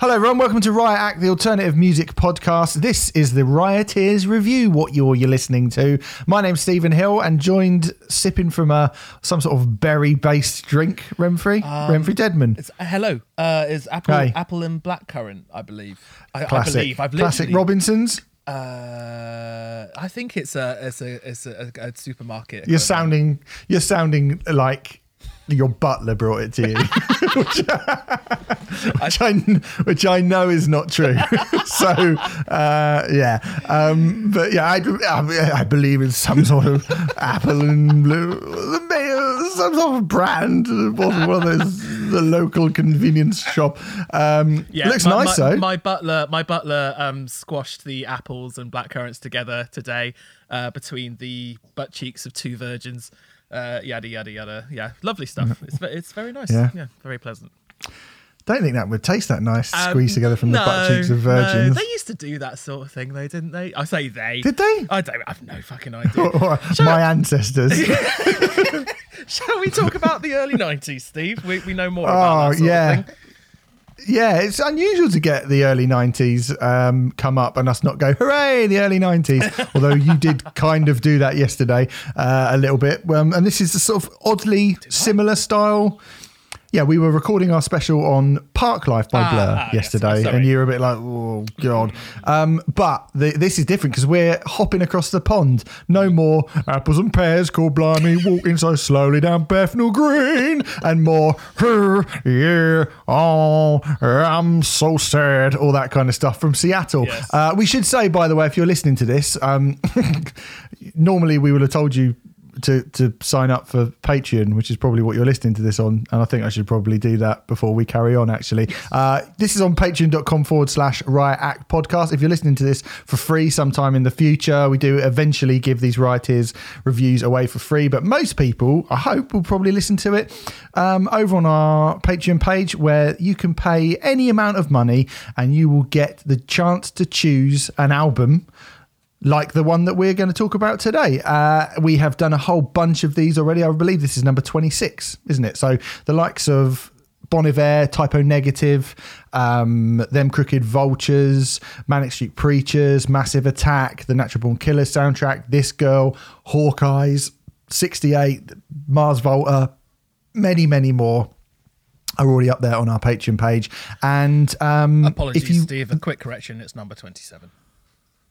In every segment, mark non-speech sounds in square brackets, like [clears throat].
Hello, everyone. Welcome to Riot Act, the alternative music podcast. This is the Rioteers Review. What you're you're listening to? My name's Stephen Hill, and joined sipping from a some sort of berry-based drink. Remfry, Um, Remfry Dedman. It's uh, hello. Uh, is apple Hey. apple and blackcurrant? I believe. I, I Classic, believe. I've classic. Robinsons. Uh, I think it's a it's a it's a, a supermarket. You're sounding you're sounding like your butler brought it to you, [laughs] which, which I which I know is not true. [laughs] so uh, yeah, um, but yeah, I, I I believe it's some sort of apple and blue, some sort of brand, one of those the local convenience shop. Um, Yeah, looks my, nice my, though. My butler, my butler, um, squashed the apples and blackcurrants together today, uh, between the butt cheeks of two virgins. Uh, yada yada yada. Yeah, lovely stuff. It's it's very nice. Yeah. Yeah, very pleasant. Don't think that would taste that nice. Um, Squeezed together from the butt cheeks of no, virgins. they used to do that sort of thing, though, didn't they? I say they. Did they? I don't. I've no fucking idea. [laughs] My ancestors. [laughs] Shall we talk about the early '90s, Steve? We, we know more Oh, about that sort yeah. Yeah, it's unusual to get the early 90s um, come up and us not go, hooray, the early 90s. [laughs] Although you did kind of do that yesterday uh, a little bit. Um, and this is a sort of oddly similar style. Yeah, we were recording our special on Park Life by Ah, Blur ah, yesterday, Sorry. and you were a bit like, oh, God. Um, but the, this is different because we're hopping across the pond. No more apples and pears called Blimey, walking so slowly down Bethnal Green, and more, "Huh, yeah, oh, I'm so sad, all that kind of stuff from Seattle. Yes. Uh, we should say, by the way, if you're listening to this, um, [laughs] normally we would have told you to to sign up for Patreon, which is probably what you're listening to this on. And I think I should probably do that before we carry on, actually. Uh, this is on patreon.com forward slash riot act podcast. If you're listening to this for free sometime in the future, we do eventually give these Rioteers reviews away for free. But most people, I hope, will probably listen to it um, over on our Patreon page where you can pay any amount of money and you will get the chance to choose an album like the one that we're going to talk about today. Uh, we have done a whole bunch of these already. I believe this is number 26, isn't it? So the likes of Bon Iver, Type O Negative, um, Them Crooked Vultures, Manic Street Preachers, Massive Attack, the Natural Born Killers soundtrack, This Girl, Hawkeyes, 68, Mars Volta, many, many more. Are already up there on our Patreon page, and um, Apologies, you Steve. A quick correction. It's number 27.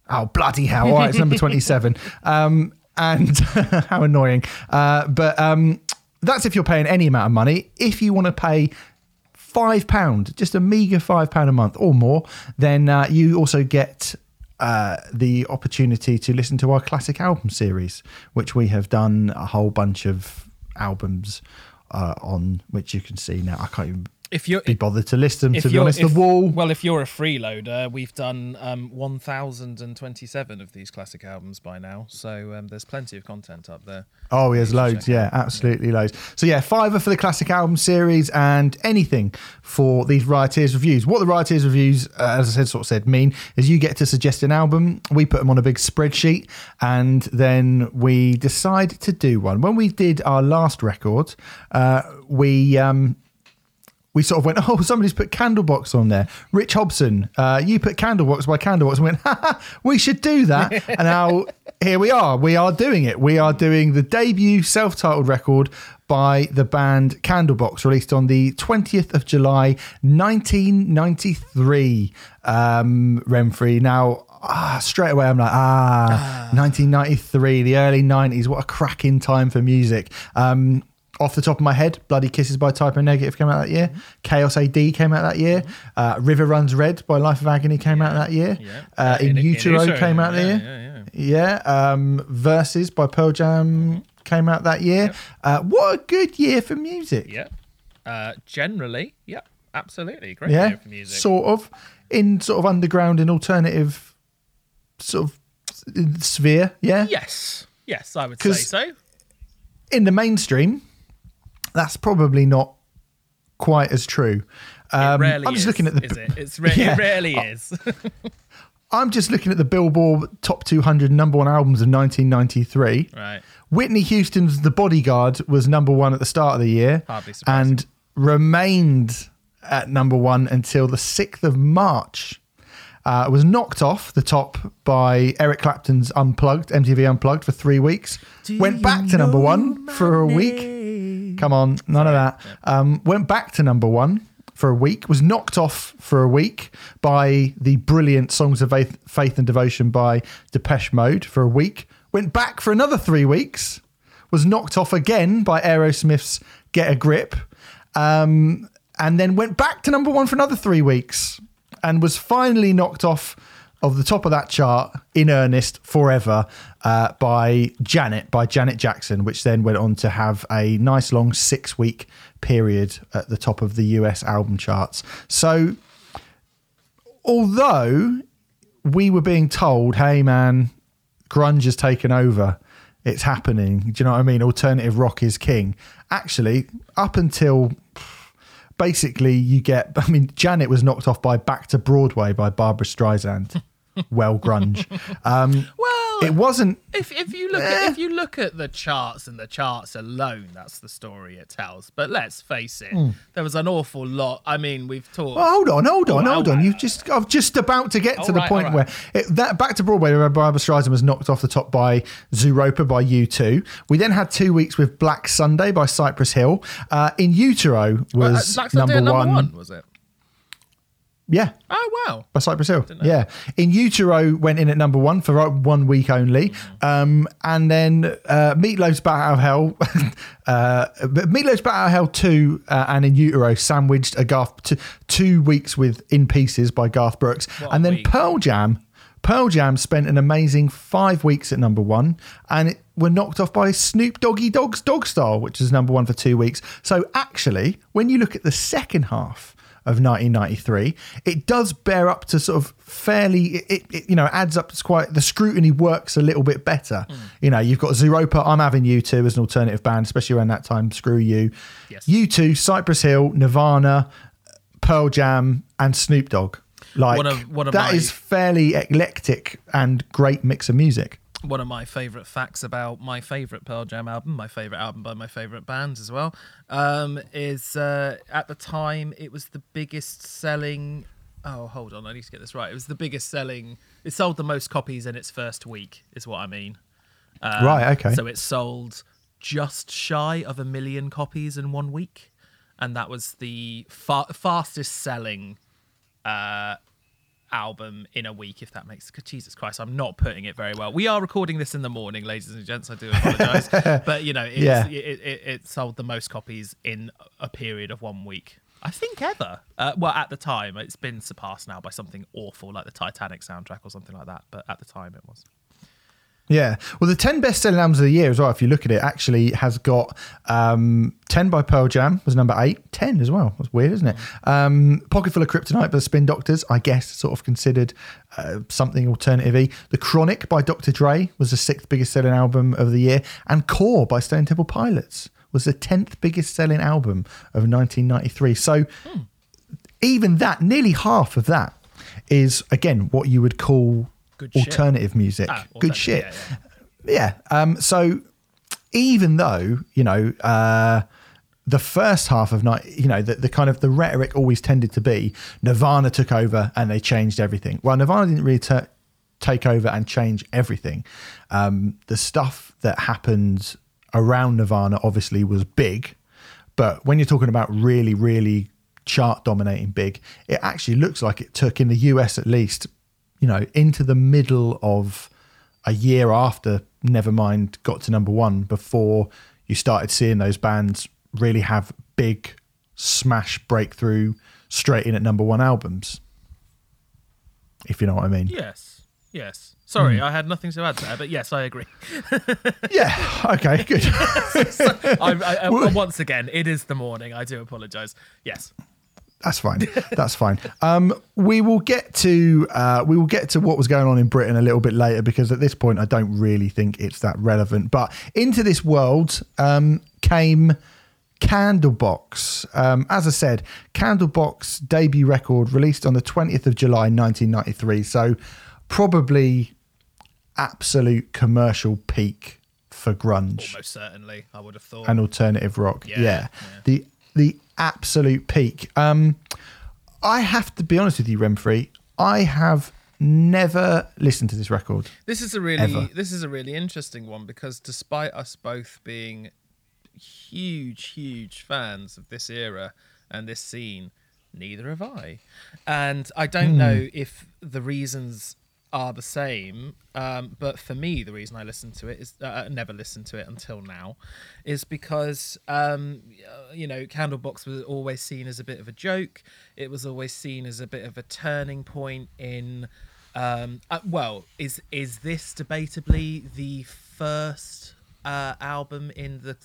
Oh, bloody hell. All right, it's number [laughs] 27. Um, and [laughs] how annoying. Uh, but um, that's if you're paying any amount of money. If you want to pay £5, just a meager £5 a month or more, then uh, you also get uh, the opportunity to listen to our classic album series, which we have done a whole bunch of albums uh, on, which you can see now. I can't even If you're be bothered to list them, to be honest. if- the wall. Well, if you're a freeloader, we've done um, 1,027 of these classic albums by now, so um, there's plenty of content up there. Oh, should loads. Yeah, absolutely loads. So yeah, fiver for the classic album series and anything for these Rioteers reviews. What the Rioteers reviews, uh, as I said, sort of said, mean is you get to suggest an album. We put them on a big spreadsheet, and then we decide to do one. When we did our last record, uh, we. Um, we sort of went, [laughs] oh, somebody's put Candlebox on there. Rich Hobson, uh, you put Candlebox by Candlebox. And went, [laughs] ha, we should do that. [laughs] and now here we are. We are doing it. We are doing the debut self titled record by the band Candlebox, released on the 20th of July, 1993. Um, Remfry. Now, ah, straight away, I'm like, ah, 1993, the early 90s. What a cracking time for music. Um, off the top of my head, Bloody Kisses by Type Typo Negative came out that year. Chaos AD came out that year. Uh, River Runs Red by Life of Agony came out that year. Yeah. Uh, in, In- In Utero, Utero, came out that yeah, year. yeah, Yeah. Um, Vs. by Pearl Jam came out that year. Uh, what a good year for music. Yeah. Uh, generally, yeah, absolutely. Great Yeah. year for music. Sort of in sort of underground and alternative sort of sphere. Yeah. yes. Yes, I would say so. in the mainstream, that's probably not quite as true. Um, I'm just is, looking at the. is it? It's re- [laughs] Yeah. It rarely is. [laughs] I'm just looking at the Billboard Top 200 number one albums of 1993. right. Whitney Houston's "The Bodyguard" was number one at the start of the year, Hardly surprising. and remained at number one until the 6th of March. Uh, was knocked off the top by Eric Clapton's Unplugged, MTV Unplugged for three weeks. Do went back to number one for a week. name? Come on, none of that. Um, went back to number one for a week. Was knocked off for a week by the brilliant Songs of Faith, Faith and Devotion by Depeche Mode for a week. Went back for another three weeks. Was knocked off again by Aerosmith's Get a Grip. Um, and then went back to number one for another three weeks and was finally knocked off of the top of that chart in earnest forever uh, by Janet, by Janet Jackson, which then went on to have a nice long six week period at the top of the US album charts. So, although we were being told, hey man, grunge has taken over, it's happening. Do you know what I mean? Alternative rock is king. Actually, up until basically you get [laughs] i mean janet was knocked off by back to broadway by barbara streisand well grunge um Well, it wasn't if if you look at if you look at the charts and the charts alone, that's the story it tells. But let's face it, there was an awful lot. I mean, we've talked. well, hold on hold on Oh, hold on right. you just i'm just about to get to All the right, point all where it, that back to broadway where barbara streisand was knocked off the top by zooropa by u2 we then had two weeks with black sunday by cypress hill uh, in utero Uh, was Black Sunday number, number one. one, was it? Yeah Oh wow! by Cypress Hill. Yeah. In Utero went in at number one for one week only. Um, and then uh, Meatloaf's Bat Out of Hell, [laughs] uh, Meatloaf's Bat Out of Hell 2 uh, and in Utero sandwiched a Garth, t- two weeks with In Pieces by Garth Brooks. What and then week. Pearl Jam. Pearl Jam spent an amazing five weeks at number one and it were knocked off by Snoop Doggy Dogg's Dog Style, which is number one for two weeks. So actually, when you look at the second half of 1993, it does bear up to sort of fairly, it, it, you know, adds up to quite, the scrutiny works a little bit better. Hmm. You know, you've got Zooropa, I'm having U2 as an alternative band, especially around that time, Screw You. Yes. U2, Cypress Hill, Nirvana, Pearl Jam, and Snoop Dogg. Like, One of- one of that my- is fairly eclectic and great mix of music. One of my favorite facts about my favorite Pearl Jam album, my favorite album by my favorite band as well, um, is uh, at the time it was the biggest selling. Oh, hold on, I need to get this right. It was the biggest selling. It sold the most copies in its first week, is what I mean. Um, Right, okay. So it sold just shy of a million copies in one week, and that was the fa- fastest selling uh, album in a week, if that makes Jesus Christ, I'm not putting it very well. We are recording this in the morning, ladies and gents. I do apologize, [laughs] but you know, it's, Yeah. it, it, it sold the most copies in a period of one week. I think ever. Uh, well, at the time, it's been surpassed now by something awful like the Titanic soundtrack or something like that. But at the time, it was. Yeah. Well, the 10 best selling albums of the year as well, if you look at it, actually has got um, 10 by Pearl Jam was number eight. 10 as well. That's weird, isn't it? Um, Pocket Full of Kryptonite by the Spin Doctors, I guess, sort of considered uh, something alternative The Chronic by Dr. Dre was the sixth biggest selling album of the year. And Core by Stone Temple Pilots was the 10th biggest selling album of 1993. So even that, nearly half of that is, again, what you would call Good shit. alternative music. Ah, Good shit. yeah, Yeah. Um, so even though, you know, uh, the first half of night, you know, the, the kind of the rhetoric always tended to be Nirvana took over and they changed everything. Well, Nirvana didn't really ta- take over and change everything. Um, the stuff that happened around Nirvana obviously was big, but when you're talking about really, really chart dominating big, it actually looks like it took in the US at least, you know, into the middle of a year after Nevermind got to number one before you started seeing those bands really have big smash breakthrough straight in at number one albums. If you know what I mean. Yes. Yes. Sorry, Hmm. I had nothing to add there, but yes, I agree. [laughs] Yeah. Okay. Good. [laughs] I, I, I, once again, it is the morning. I do apologize. Yes. That's fine. That's fine. Um, we will get to uh, we will get to what was going on in Britain a little bit later because at this point I don't really think it's that relevant. But into this world um, came Candlebox. Um, as I said, Candlebox debut record released on the twentieth of July, nineteen ninety three. So probably absolute commercial peak for grunge Most certainly, I would have thought. and alternative rock. Yeah. Yeah, yeah. The the absolute peak. Um, I have to be honest with you, Remfry. I have never listened to this record. This is a really Ever. this is a really interesting one because despite us both being huge, huge fans of this era and this scene, neither have I. And I don't Hmm. know if the reasons are the same, um, but for me, the reason I listen to it is uh, never listened to it until now, is because um, uh, you know Candlebox was always seen as a bit of a joke. It was always seen as a bit of a turning point in. Um, uh, well, is is this debatably the first uh, album in the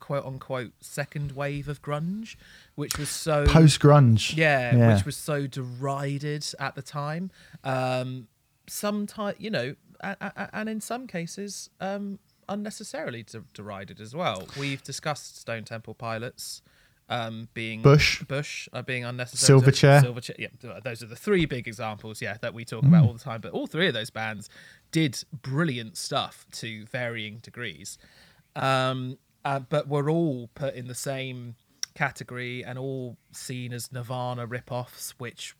quote unquote second wave of grunge, which was so Post grunge. yeah, which was so derided at the time. Um, sometimes, you know, a- a- a- and in some cases, um, unnecessarily de- derided as well. We've discussed Stone Temple Pilots um, being Bush. Bush uh, being unnecessary. Silverchair. Silverchair. Yeah, those are the three big examples. Yeah, that we talk about all the time. But all three of those bands did brilliant stuff to varying degrees, um, uh, but were all put in the same category and all seen as Nirvana rip-offs, which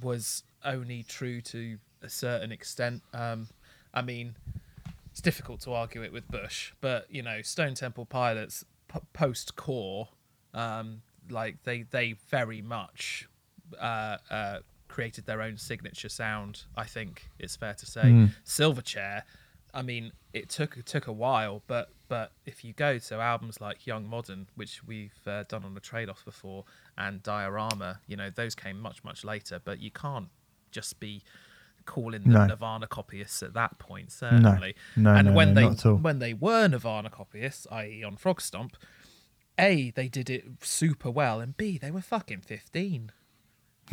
was only true to a certain extent. Um, I mean, it's difficult to argue it with Bush, but you know, Stone Temple Pilots p- post core, um, like they they very much uh, uh, created their own signature sound. I think it's fair to say. Silverchair, I mean, it took it took a while, but but if you go to albums like Young Modern, which we've uh, done on the trade off before, and Diorama, you know, those came much much later. But you can't just be calling them No. Nirvana copyists at that point, certainly. No, and no, when no, they not at all. when they were Nirvana copyists, i.e., on Frogstomp, a they did it super well, and b they were fucking fifteen.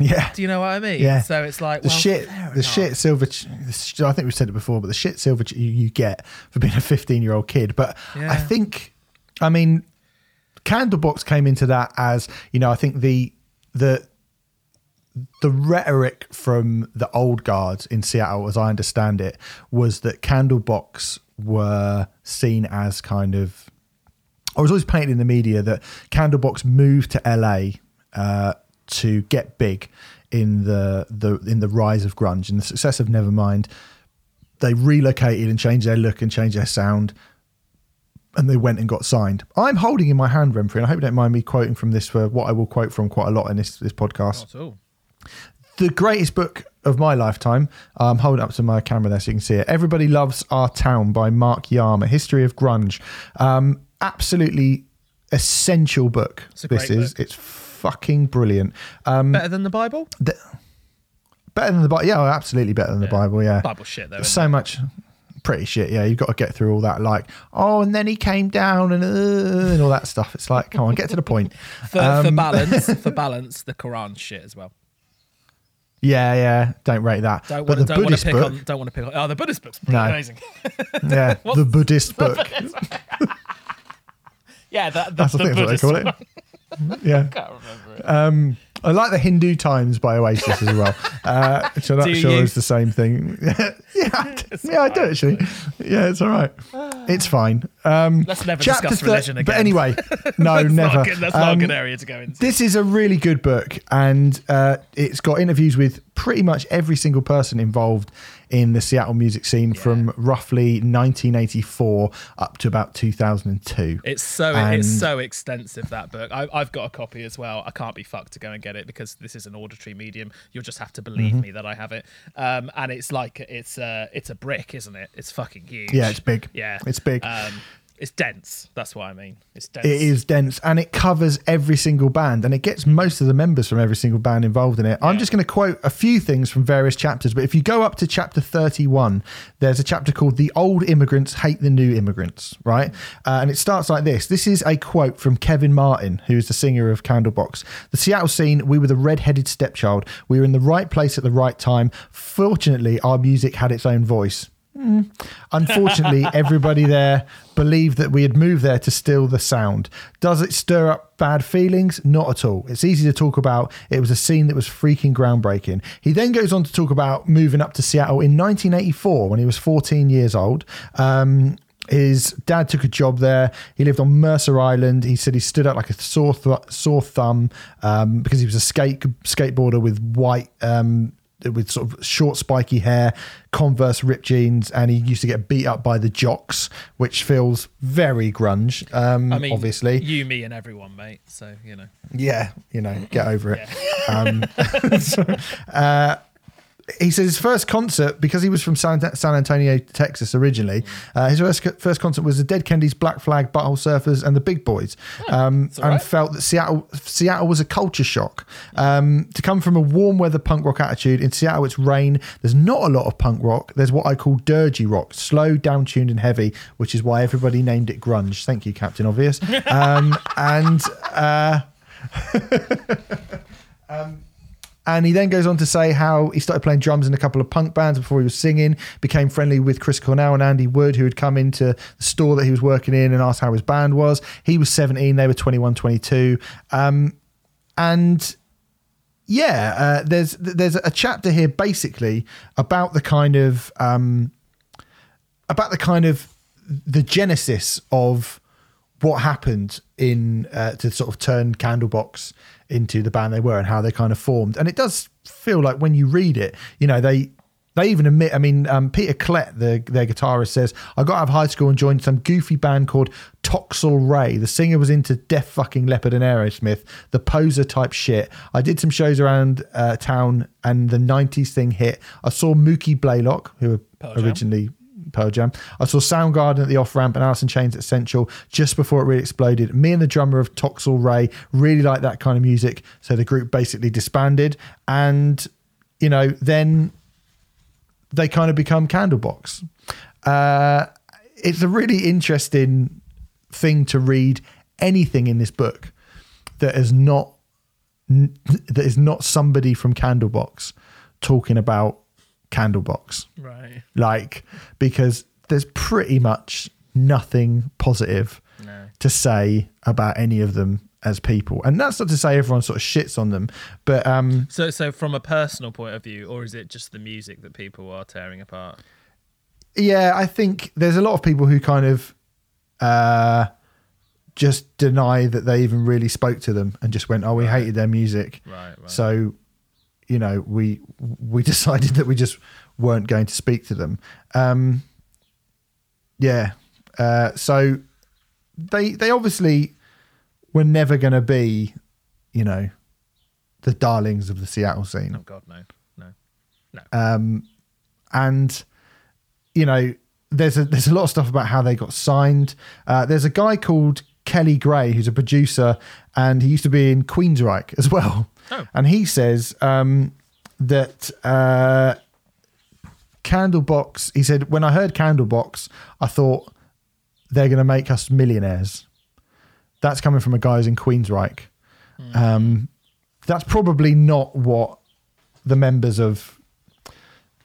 Yeah. Do you know what I mean? Yeah. So it's like the well, shit, the shit silver. ch- I think we've said it before, but the shit silver ch- you, you get for being a 15 year old kid. But I think, I mean, Candlebox came into that as you know. I think the the the rhetoric from the old guards in Seattle, as I understand it, was that Candlebox were seen as kind of I was always painted in the media that Candlebox moved to LA uh, to get big in the the in the rise of grunge and the success of Nevermind. They relocated and changed their look and changed their sound, and they went and got signed. I'm holding in my hand, Remfry, and I hope you don't mind me quoting from this for what I will quote from quite a lot in this this podcast Not at all. The greatest book of my lifetime. I'm holding up to my camera there so you can see it. Everybody Loves Our Town by Mark Yarm, a history of grunge. Um, absolutely essential book. This is. book. It's fucking brilliant. Um, Better than the Bible? better than the Bible. Yeah, absolutely better than the Bible. Yeah. Bible shit though. There's so it? much pretty shit. Yeah, you've got to get through all that. Like, oh, and then he came down and, uh, and all that stuff. It's like, come on, get to the point. [laughs] For, for Um, balance, [laughs] for balance, the Quran shit as well. Yeah, yeah. Don't rate that. Don't but want the don't want to Buddhist pick book, on don't want to pick on. Oh, the Buddhist book's No. amazing. [laughs] [laughs] [laughs] yeah, the Buddhist book. yeah, that, the, That's I the thing, Buddhist what they call it. Yeah. I can't remember it. Um, I like the Hindu Times by Oasis as well, uh, which I'm not Do sure you? is the same thing. [laughs] yeah, I do, yeah, I do actually. Yeah, it's all right. It's fine. Um, Let's never discuss thir- religion again. But anyway, [laughs] no, That's never. Not good, that's not a Um, good area to go into. This is a really good book, and uh, it's got interviews with pretty much every single person involved in the Seattle music scene from roughly 1984 up to about 2002. It's so And- it's so extensive that book. I, I've got a copy as well. I can't be fucked to go and get it because this is an auditory medium. You'll just have to believe Mm-hmm. me that I have it. Um, and it's like it's a it's a brick, isn't it? It's fucking huge. Yeah, it's big. Yeah, It's big. Um, it's dense. That's what I mean. It's dense. It is dense and it covers every single band and it gets most of the members from every single band involved in it. I'm just going to quote a few things from various chapters, but if you go up to chapter 31, there's a chapter called The Old Immigrants Hate the New Immigrants, right? Uh, and it starts like this This is a quote from Kevin Martin, who is the singer of Candlebox. The Seattle scene, we were the red headed stepchild. We were in the right place at the right time. Fortunately, our music had its own voice. Unfortunately, [laughs] everybody there believed that we had moved there to steal the sound. Does it stir up bad feelings? Not at all. It's easy to talk about. It was a scene that was freaking groundbreaking. He then goes on to talk about moving up to Seattle in 1984 when he was 14 years old. Um, his dad took a job there. He lived on Mercer Island. He said he stood out like a sore th- sore thumb um, because he was a skate skateboarder with white. Um, with sort of short spiky hair, Converse ripped jeans, and he used to get beat up by the jocks, which feels very grunge. Um, I mean, obviously, you, me, and everyone, mate. So you know. yeah, you know, get over it. Um, [laughs] so, uh, he says his first concert because he was from San, San Antonio, Texas originally. Uh, his first first concert was the Dead Kennedys, Black Flag, Butthole Surfers, and the Big Boys, um, all and right. felt that Seattle Seattle was a culture shock. Um, to come from a warm weather punk rock attitude in Seattle, it's rain. There's not a lot of punk rock. There's what I call dirgy rock, slow, down tuned, and heavy, which is why everybody named it grunge. Thank you, Captain Obvious. [laughs] Um, and. Uh, [laughs] And he then goes on to say how he started playing drums in a couple of punk bands before he was singing, became friendly with Chris Cornell and Andy Wood, who had come into the store that he was working in and asked how his band was. He was 17, they were 21, 22. Um, and yeah, uh, there's there's a chapter here basically about the kind of um, about the kind of the genesis of what happened in uh, to sort of turn Candlebox into the band they were and how they kind of formed. And it does feel like when you read it, you know, they they even admit. I mean, um, Peter Klett, the, their guitarist, says, "I got out of high school and joined some goofy band called Toxel Ray. The singer was into Def fucking Leopard and Aerosmith, the poser type shit. I did some shows around uh, town, and the '90s thing hit. I saw Mookie Blaylock, who Pearl Jam. Pearl Jam. I saw Soundgarden at the off ramp and Alice in Chains at Central just before it really exploded. Me and the drummer of Toxel Ray really liked that kind of music, so the group basically disbanded. And you know, then they kind of become Candlebox. Uh, it's a really interesting thing to read anything in this book that is not that is not somebody from Candlebox talking about Candlebox Right. like because there's pretty much nothing positive No. to say about any of them as people and that's not to say everyone sort of shits on them but um So, so from a personal point of view, or is it just the music that people are tearing apart? yeah i think there's a lot of people who kind of uh just deny that they even really spoke to them and just went oh we hated their music Right. Right. so you know we we [laughs] decided that we just weren't going to speak to them um yeah uh so they they obviously were never going to be you know the darlings of the seattle scene oh God, no, no. um, and you know, there's a there's a lot of stuff about how they got signed. Uh, there's a guy called Kelly Gray who's a producer, and he used to be in Queensryche as well. Oh. And he says um, that uh, Candlebox. He said when I heard Candlebox, I thought they're going to make us millionaires. That's coming from a guy who's in Queensryche. Um, that's probably not what the members of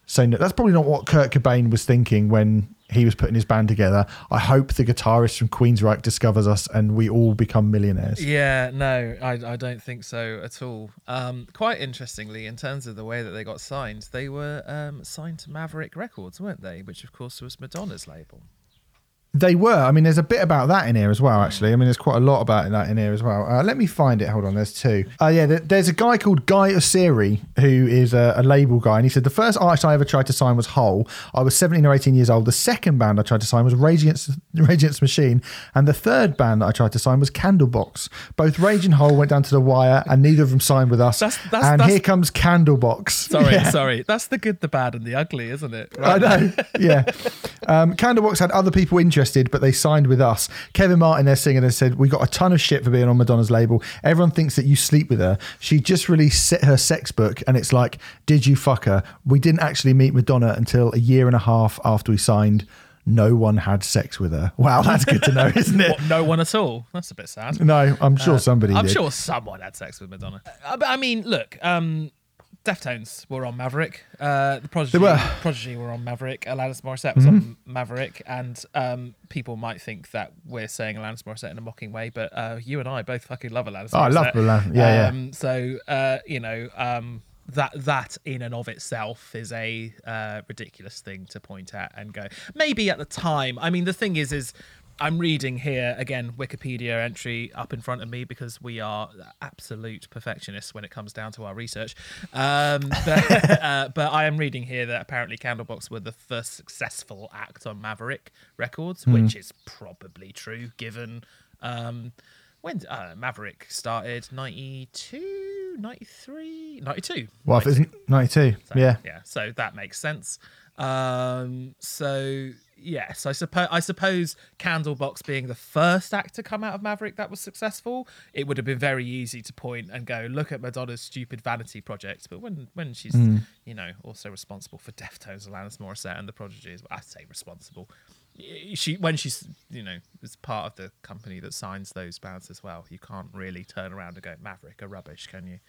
so no, that's probably not what Kurt Cobain was thinking when he was putting his band together. I hope the guitarist from Queensryche discovers us and we all become millionaires. Yeah, no, I, I don't think so at all. Um, quite interestingly, in terms of the way that they got signed, they were um, signed to Maverick Records, weren't they? Which, of course, was Madonna's label. They were. I mean, there's a bit about that in here as well, actually. I mean, there's quite a lot about that in here as well. Uh, let me find it. Hold on. There's two. Uh, yeah, there- there's a guy called Guy Oseary who is a, a label guy. And he said, The first artist I ever tried to sign was Hole. I was 17 or 18 years old. The second band I tried to sign was Rage Against, [laughs] Rage Against the Machine. And the third band that I tried to sign was Candlebox. Both Rage and Hole went down to the wire, and neither of them signed with us. That's- that's- and that's- here comes Candlebox. Sorry, [laughs] Yeah. sorry. That's the good, the bad, and the ugly, isn't it? I know. [laughs] Yeah. Um, Candlebox had other people interested, but they signed with us. Kevin Martin, their singer, they said, We got a ton of shit for being on Madonna's label. Everyone thinks that you sleep with her. She just released her sex book, and it's like, Did you fuck her? We didn't actually meet Madonna until a year and a half after we signed. No one had sex with her. Wow, that's good to know, [laughs] isn't it? What, no one at all. That's a bit sad. No, I'm sure somebody I'm did. sure someone had sex with Madonna. Uh, but I mean, look, um, Deftones were on Maverick. Uh, the Prodigy, were. Mm-hmm. Prodigy were on Maverick. Alanis Morissette was on Maverick, and um, people might think that we're saying Alanis Morissette in a mocking way, but uh, you and I both fucking love Alanis. Oh, I love Morissette. Alanis, yeah, yeah. Um, So uh, you know, um, that that in and of itself is a uh, ridiculous thing to point at and go. Maybe at the time. I mean, the thing is, is I'm reading here again Wikipedia entry up in front of me because we are absolute perfectionists when it comes down to our research. Um, [laughs] but, uh, but I am reading here that apparently Candlebox were the first successful act on Maverick Records, Hmm. which is probably true given um, when uh, Maverick started 92, 93, 92. Well, if it's 92, So, yeah. yeah. So that makes sense. Um, so yes, I suppose I suppose Candlebox being the first act to come out of Maverick that was successful, it would have been very easy to point and go, look at Madonna's stupid vanity project. But when when she's Hmm. you know also responsible for Deftones, Alanis Morissette, and the Prodigy, I say responsible. She when she's you know is part of the company that signs those bands as well. You can't really turn around and go Maverick are rubbish, can you?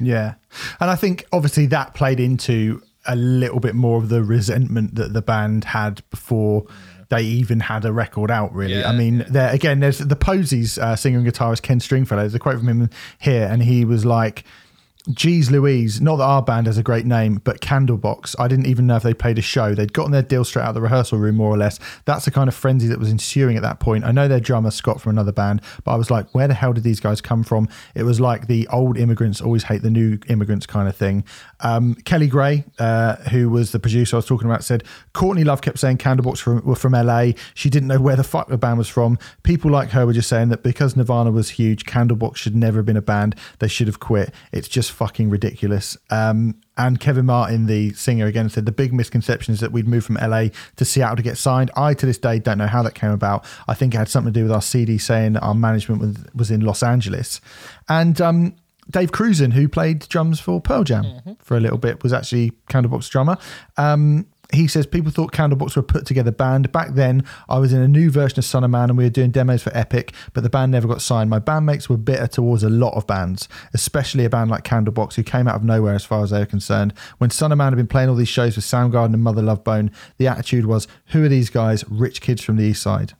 Yeah. And I think obviously that played into a little bit more of the resentment that the band had before they even had a record out, really. Yeah, I mean, there again, there's the Posies uh, singer and guitarist Ken Stringfellow. There's a quote from him here, and he was like, Geez Louise, not that our band has a great name, but Candlebox. I didn't even know if they played a show. They'd gotten their deal straight out of the rehearsal room, more or less. That's the kind of frenzy that was ensuing at that point. I know their drummer, Scott, from another band, but I was like, where the hell did these guys come from? It was like the old immigrants always hate the new immigrants kind of thing. Um, Kelly Gray, uh, who was the producer I was talking about, said Courtney Love kept saying Candlebox from, were from LA. She didn't know where the fuck the band was from. People like her were just saying that because Nirvana was huge, Candlebox should never have been a band. They should have quit. It's just fucking ridiculous. Um, and Kevin Martin, the singer, again said the big misconception is that we'd moved from LA to Seattle to get signed. I, to this day, don't know how that came about. I think it had something to do with our CD saying that our management was, was in Los Angeles. And um, Dave Krusen, who played drums for Pearl Jam for a little bit, was actually Candlebox drummer. Um, he says people thought Candlebox were a put together band. Back then, I was in a new version of Son of Man and we were doing demos for Epic, but the band never got signed. My bandmates were bitter towards a lot of bands, especially a band like Candlebox, who came out of nowhere as far as they were concerned. When Son of Man had been playing all these shows with Soundgarden and Mother Love Bone, the attitude was, who are these guys? Rich kids from the East Side.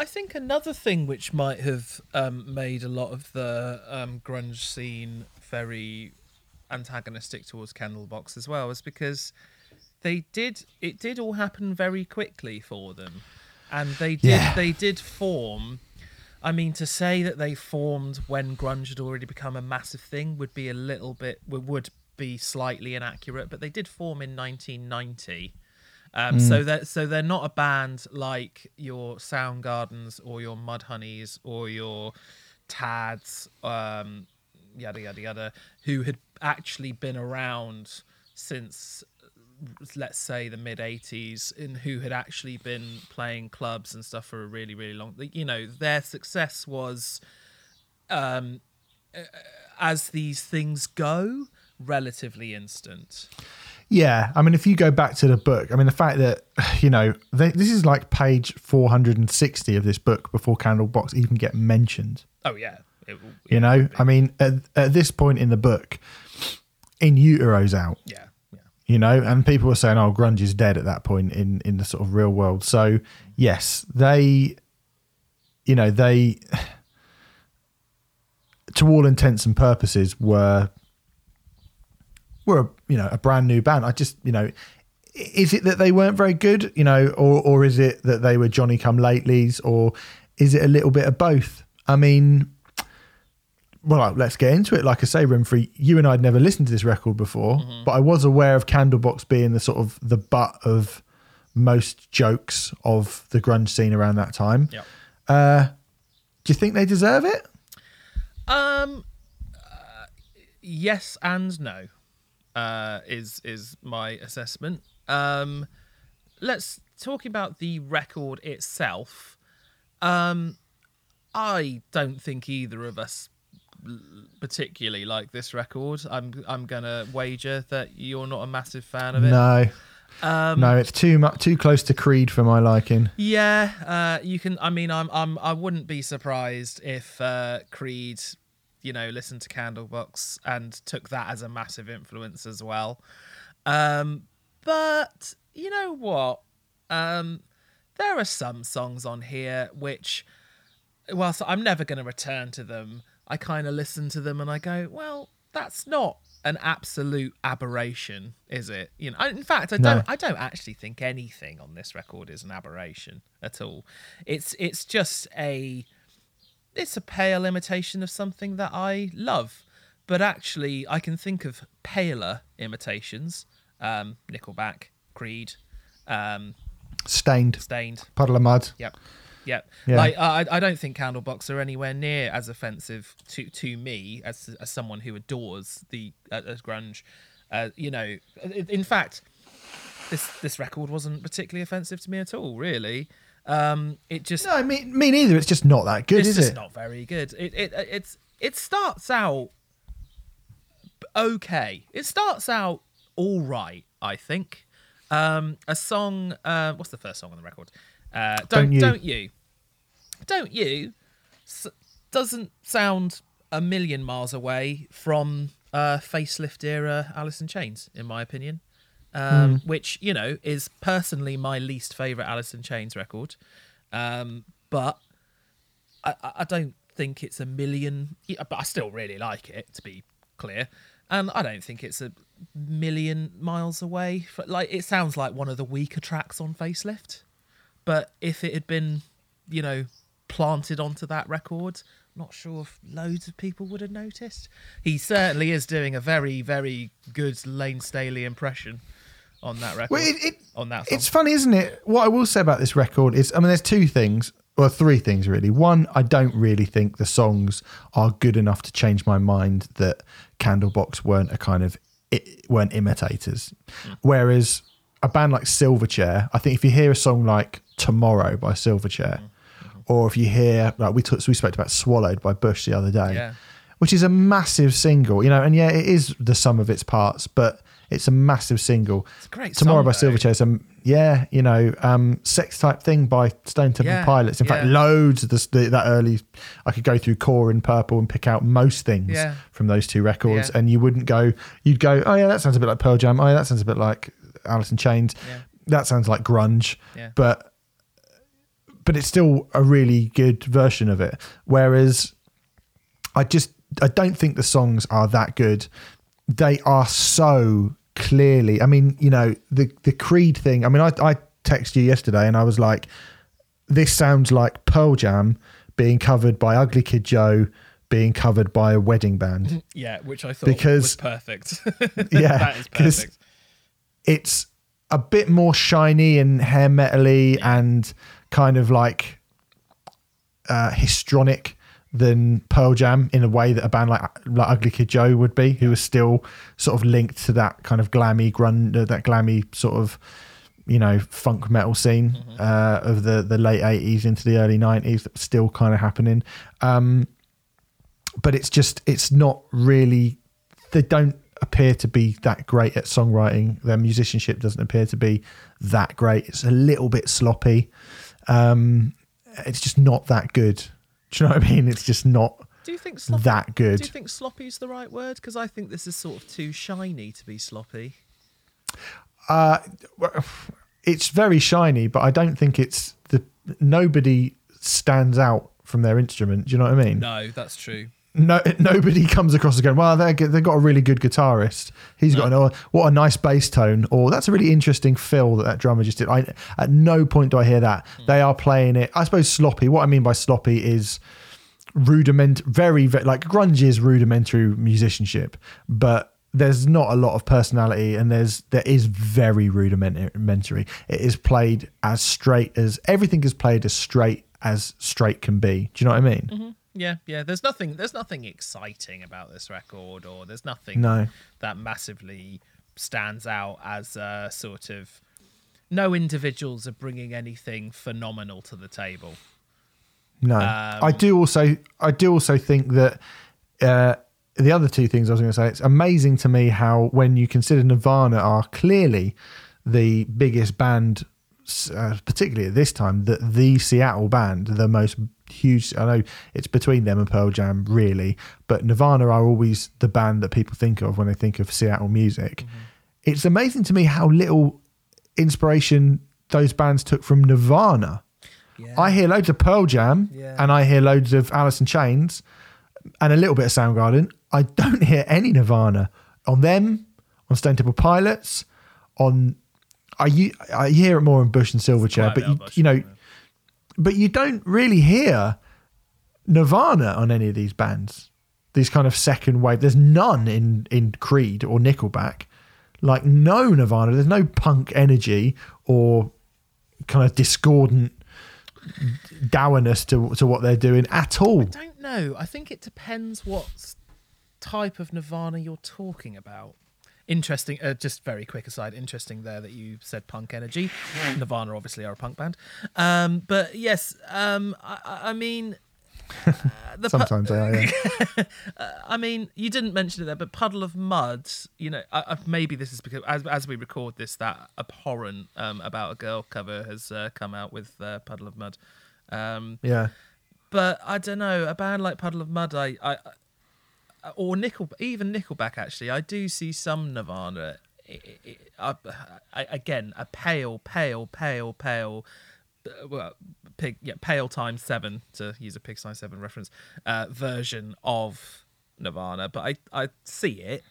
I think another thing which might have um, made a lot of the um, grunge scene very antagonistic towards Candlebox as well is because they did it did all happen very quickly for them, and they did Yeah. they did form. I mean, to say that they formed when grunge had already become a massive thing would be a little bit would- would be slightly inaccurate, but they did form in 1990. Um, So that so they're not a band like your Soundgardens or your Mudhoneys or your Tads, um, yada yada yada, who had actually been around since let's say the mid 80s and who had actually been playing clubs and stuff for a really really long you know their success was um as these things go relatively instant. Yeah, I mean, if you go back to the book, I mean, the fact that [sighs] you know they, this is like page four hundred and sixty of this book before Candlebox even get mentioned. oh yeah. It, You know, I mean, at, at this point in the book, In Utero's out. yeah yeah You know, and people were saying, "Oh, grunge is dead" at that point in in the sort of real world. So yes, they, you know, they, [sighs] to all intents and purposes, were were a, you know a brand new band. I just you know, is it that they weren't very good, you know, or or is it that they were Johnny Come Latelys, or is it a little bit of both? I mean, well, let's get into it. Like I say, Remfry, you and I had never listened to this record before, but I was aware of Candlebox being the sort of the butt of most jokes of the grunge scene around that time. yeah Uh, do you think they deserve it? Um, uh, yes and no, uh, is is my assessment. Um, let's talk about the record itself. Um, I don't think either of us particularly like this record. I'm I'm gonna wager that you're not a massive fan of it. No, Um, no, it's too much, too close to Creed for my liking. Yeah, uh, you can. I mean, I'm, I'm, I wouldn't be surprised if uh, Creed, you know, listened to Candlebox and took that as a massive influence as well. Um, but you know what? Um, there are some songs on here which, whilst I'm never going to return to them, I kind of listen to them and I go, well, that's not an absolute aberration, is it? You know, in fact, I don't. I don't actually think anything on this record is an aberration at all. It's it's just a it's a pale imitation of something that I love. But actually, I can think of paler imitations. Um, Nickelback, Creed, um, Staind, Staind. puddle of Mudd. Yep. Yep. Yeah. Like I, I don't think Candlebox are anywhere near as offensive to to me as as someone who adores the uh, as grunge. Uh, you know, in fact, this this record wasn't particularly offensive to me at all. Really, um, it just No, me, me neither. It's just not that good, it's is just it? not very good. It it it's it starts out okay. It starts out all right, I think. Um, a song. Uh, what's the first song on the record? Uh, don't Don't don't You. Don't you, S- doesn't sound a million miles away from uh, facelift era Alice in Chains, in my opinion. Um, Which you know is personally my least favorite Alice in Chains record, um, but I, I don't think it's a million, but I still really like it. To be clear, and I don't think it's a million miles away. like it sounds like one of the weaker tracks on Facelift, but if it had been, you know, planted onto that record, not sure if loads of people would have noticed. He certainly is doing a very, very good Layne Staley impression on that record. Well, it, it, on that song. it's funny, isn't it? What I will say about this record is, I mean, there's two things, or three things really. One, I don't really think the songs are good enough to change my mind that Candlebox weren't a kind of it weren't imitators. Mm. Whereas a band like Silverchair, I think if you hear a song like Tomorrow by Silverchair, mm. Or if you hear like we talked, we spoke about Swallowed by Bush the other day, Yeah. which is a massive single, you know, and yeah, it is the sum of its parts, but it's a massive single. It's great Tomorrow song, by. Silverchair is a yeah, you know, um, sex type thing by Stone Temple Yeah, Pilots. In fact, loads of this, the, that early, I could go through Core and Purple and pick out most things Yeah. from those two records, Yeah. and you wouldn't go, you'd go, oh yeah, that sounds a bit like Pearl Jam. Oh yeah, that sounds a bit like Alice in Chains. Yeah. That sounds like grunge, Yeah. but but it's still a really good version of it. Whereas I just I don't think the songs are that good. They are so clearly. I mean, you know, the the Creed thing. I mean, I I texted you yesterday and I was like, this sounds like Pearl Jam being covered by Ugly Kid Joe being covered by a wedding band. [laughs] Yeah, which I thought Because- was perfect. [laughs] Yeah, that is perfect. it's a bit more shiny and hair metally and kind of like uh, histrionic than Pearl Jam in a way that a band like like Ugly Kid Joe would be, who is still sort of linked to that kind of glammy grunge, uh, that glammy sort of you know funk metal scene uh, of the the late eighties into the early nineties. That's still kind of happening, um, but it's just it's not really. They don't appear to be that great at songwriting. Their musicianship doesn't appear to be that great. It's a little bit sloppy. Um, it's just not that good. Do you know what I mean? It's just not Do you think sloppy, that good. Do you think sloppy is the right word? Because I think this is sort of too shiny to be sloppy. Uh, it's very shiny, but I don't think it's the nobody stands out from their instrument. Do you know what I mean? No, that's true. No, [laughs] nobody comes across as going, well, they they've got a really good guitarist. He's got an, oh, what a nice bass tone, or that's a really interesting fill that that drummer just did. I, at no point do I hear that. Hmm. They are playing it, I suppose, sloppy. What I mean by sloppy is rudiment, very, very like grunge is rudimentary musicianship, but there's not a lot of personality and there's there is very rudimentary. It is played as straight as everything is played as straight as straight can be. Do you know what I mean? Mm-hmm. Yeah, yeah. There's nothing. There's nothing exciting about this record, or there's nothing No. that massively stands out as a sort of. No individuals are bringing anything phenomenal to the table. No, I do also I do also think that uh, the other two things I was going to say. It's amazing to me how when you consider Nirvana are clearly the biggest band, uh, particularly at this time, that the Seattle band, the most huge. I know it's between them and Pearl Jam, really, but Nirvana are always the band that people think of when they think of Seattle music. It's amazing to me how little inspiration those bands took from Nirvana. Yeah. I hear loads of Pearl Jam Yeah. and I hear loads of Alice in Chains and a little bit of Soundgarden. I don't hear any Nirvana on them, on Stone Temple Pilots, on I I hear it more in Bush and Silverchair, but you, Bush, you know, yeah. but you don't really hear Nirvana on any of these bands. These kind of second wave. There's none in in Creed or Nickelback. Like no Nirvana. There's no punk energy or kind of discordant dourness to to what they're doing at all. I don't know. I think it depends what type of Nirvana you're talking about. Interesting. Uh, just very quick aside. Interesting there that you said punk energy. Nirvana obviously are a punk band. Um, but yes, um, I, I- mean, [laughs] uh, the pu- Sometimes they are. Yeah. [laughs] I mean, you didn't mention it there, but Puddle of Mudd. You know, I, I, maybe this is because as as we record this, that abhorrent um, about a girl cover has uh, come out with uh, Puddle of Mudd. Um, yeah. but I don't know a band like Puddle of Mudd, I, I- or Nickel, even Nickelback. Actually, I do see some Nirvana. I, again, a pale, pale, pale, pale. Well, pig, yeah, pale times seven to use a pig size seven reference uh, version of Nirvana, but I, I see it,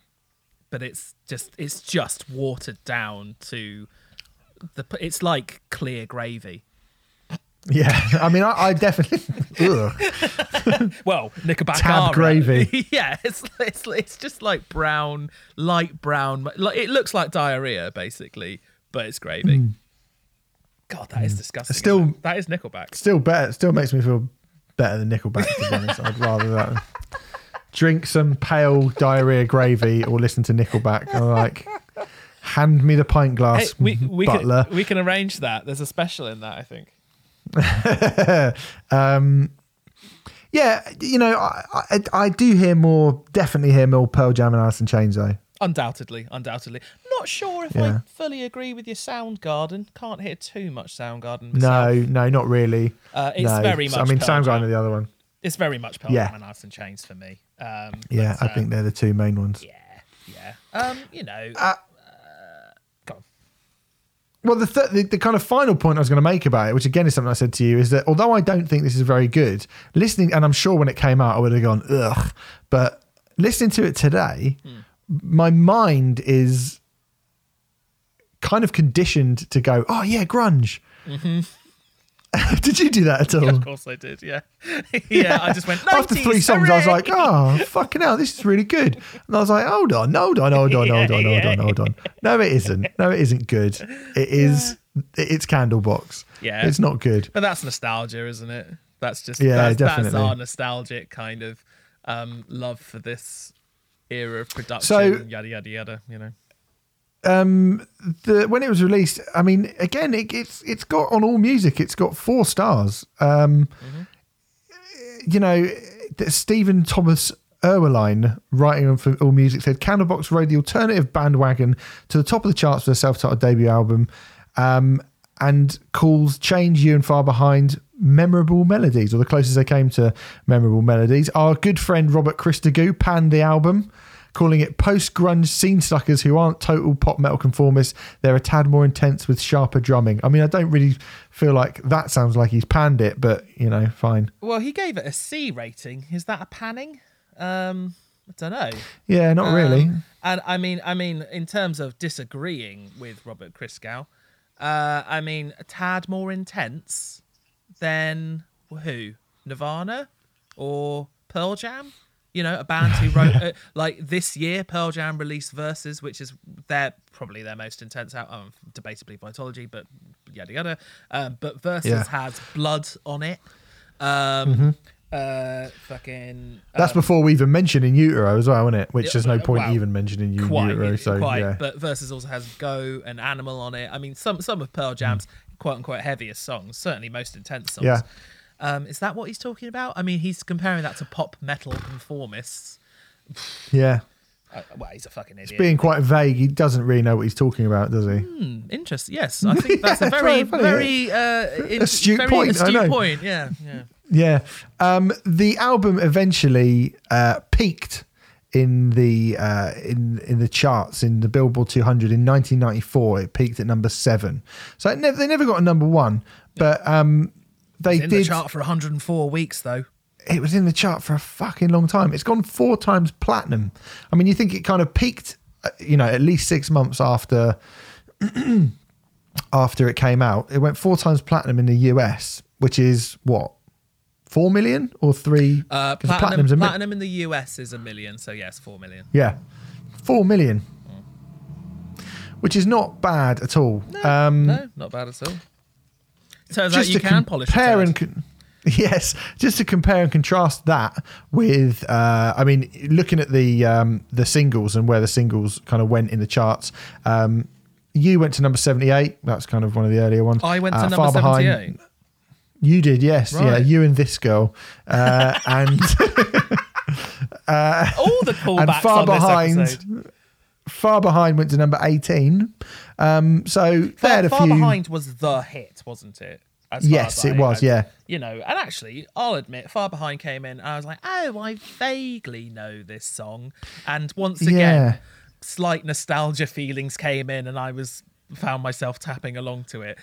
but it's just it's just watered down to the. It's like clear gravy. Yeah. I mean, I, I definitely. [laughs] Well, Nickelback Tab gravy. [laughs] yeah, it's, it's it's just like brown, light brown. Like it looks like diarrhea basically, but it's gravy. God, that is disgusting. Hmm. Still- isn't it? that is Nickelback. Still better. Still makes me feel better than Nickelback. To be honest, I'd rather that. Drink some pale diarrhea gravy or listen to Nickelback. I'm like, hand me the pint Hey, glass, we we butler. can we can arrange that. There's a special in that, I think. [laughs] um, yeah, you know, I, I I do hear more, definitely hear more Pearl Jam and Alice in Chains though. Undoubtedly, undoubtedly. Not sure if I fully agree with your Soundgarden. Can't hear too much Soundgarden. No, myself. no, not really. Uh, it's no. very much I mean, Pearl Soundgarden Jam. are the other one. It's very much Pearl Yeah. Jam and Alice in Chains for me. Um, Yeah, but, I think um, they're the two main ones. Yeah, yeah. Um, you know, Uh. Well, the, th- the the kind of final point I was going to make about it, which again is something I said to you, is that although I don't think this is very good, listening, and I'm sure when it came out I would have gone ugh, but listening to it today, hmm. my mind is kind of conditioned to go, oh yeah, grunge. Mm-hmm. [laughs] Did you do that at all? Yeah, of course I did. Yeah, [laughs] yeah. I just went After three songs, I was like, oh, fucking hell, this is really good. And I was like, hold on, hold on, hold on, hold on, hold on, hold on. [laughs] No, it isn't. No, it isn't good. It is, it's Candlebox. Yeah. It's not good. But that's nostalgia, isn't it? That's just Yeah, that's, that's definitely. our nostalgic kind of um, love for this era of production. So- yada yada yada. You know. Um the when it was released i mean again it, it's it's got on all music. It's got four stars. Um you know stephen thomas Erlewine, writing for All Music, said Candlebox rode the alternative bandwagon to the top of the charts for their self-titled debut album, um, and calls "Change You and Far Behind" memorable melodies, or the closest they came to memorable melodies. Our good friend Robert Christgau panned the album, calling it post-grunge scene suckers who aren't total pop metal conformists. They're a tad more intense with sharper drumming. I mean, I don't really feel like that sounds like he's panned it, but you know, fine. Well, he gave it a C rating. Is that a panning? Um, I don't know. Yeah, not really. Um, and I mean, I mean, in terms of disagreeing with Robert Christgau, uh, I mean, a tad more intense than who? Nirvana or Pearl Jam? You know, a band who wrote [laughs] uh, like this year. Pearl Jam released Vs, which is their probably their most intense out. Um, debatably Vitalogy, but yada yada. Um, but Vs Yeah. has blood on it. Um, uh, fucking. That's um, before we even mention in utero as well, isn't it? Which there's no point well, even mentioning in quite, utero. So quite, yeah, but Vs also has Go and Animal on it. I mean, some some of Pearl Jam's quote unquote heaviest songs, certainly most intense songs. Yeah. Um, is that what he's talking about? I mean, he's comparing that to pop metal conformists. yeah. Uh, well, he's a fucking idiot. He's Being quite vague, he doesn't really know what he's talking about, does he? Hmm, interesting. Yes, I think [laughs] that's a Yeah, very, funny, very uh, in- Astute very point, Astute point. Yeah, yeah. Yeah. Um, the album eventually uh, peaked in the uh, in in the charts in the Billboard 200 in 1994. It peaked at number seven. So never, they never got a number one, but um, they did. the chart for 104 weeks though. It was in the chart for a fucking long time. It's gone four times platinum. I mean, you think it kind of peaked uh, you know, at least six months after [clears throat] after it came out, it went four times platinum in the US, which is what four million or three? Uh, platinum, platinum's a mi- platinum in the US is a million, so yes, four million. yeah, four million, which is not bad at all. um, no, not bad at all. Just you to can polish compare and con- [laughs] yes, just to compare and contrast that with, uh, I mean, looking at the um, the singles and where the singles kind of went in the charts. Um, you went to number seventy eight. That's kind of one of the earlier ones. I went to Uh, number Far Behind- seventy-eight. You did, yes, yeah. You and this girl, uh, and [laughs] [laughs] All the callbacks and far behind. Far behind went to number eighteen. Um, so they Far, had a Far few. behind was the hit, wasn't it? Yes, it I- was, yeah. You know, and actually, I'll admit, Far Behind came in, and I was like, oh, I vaguely know this song. And once again, Yeah. slight nostalgia feelings came in, and I was found myself tapping along to it.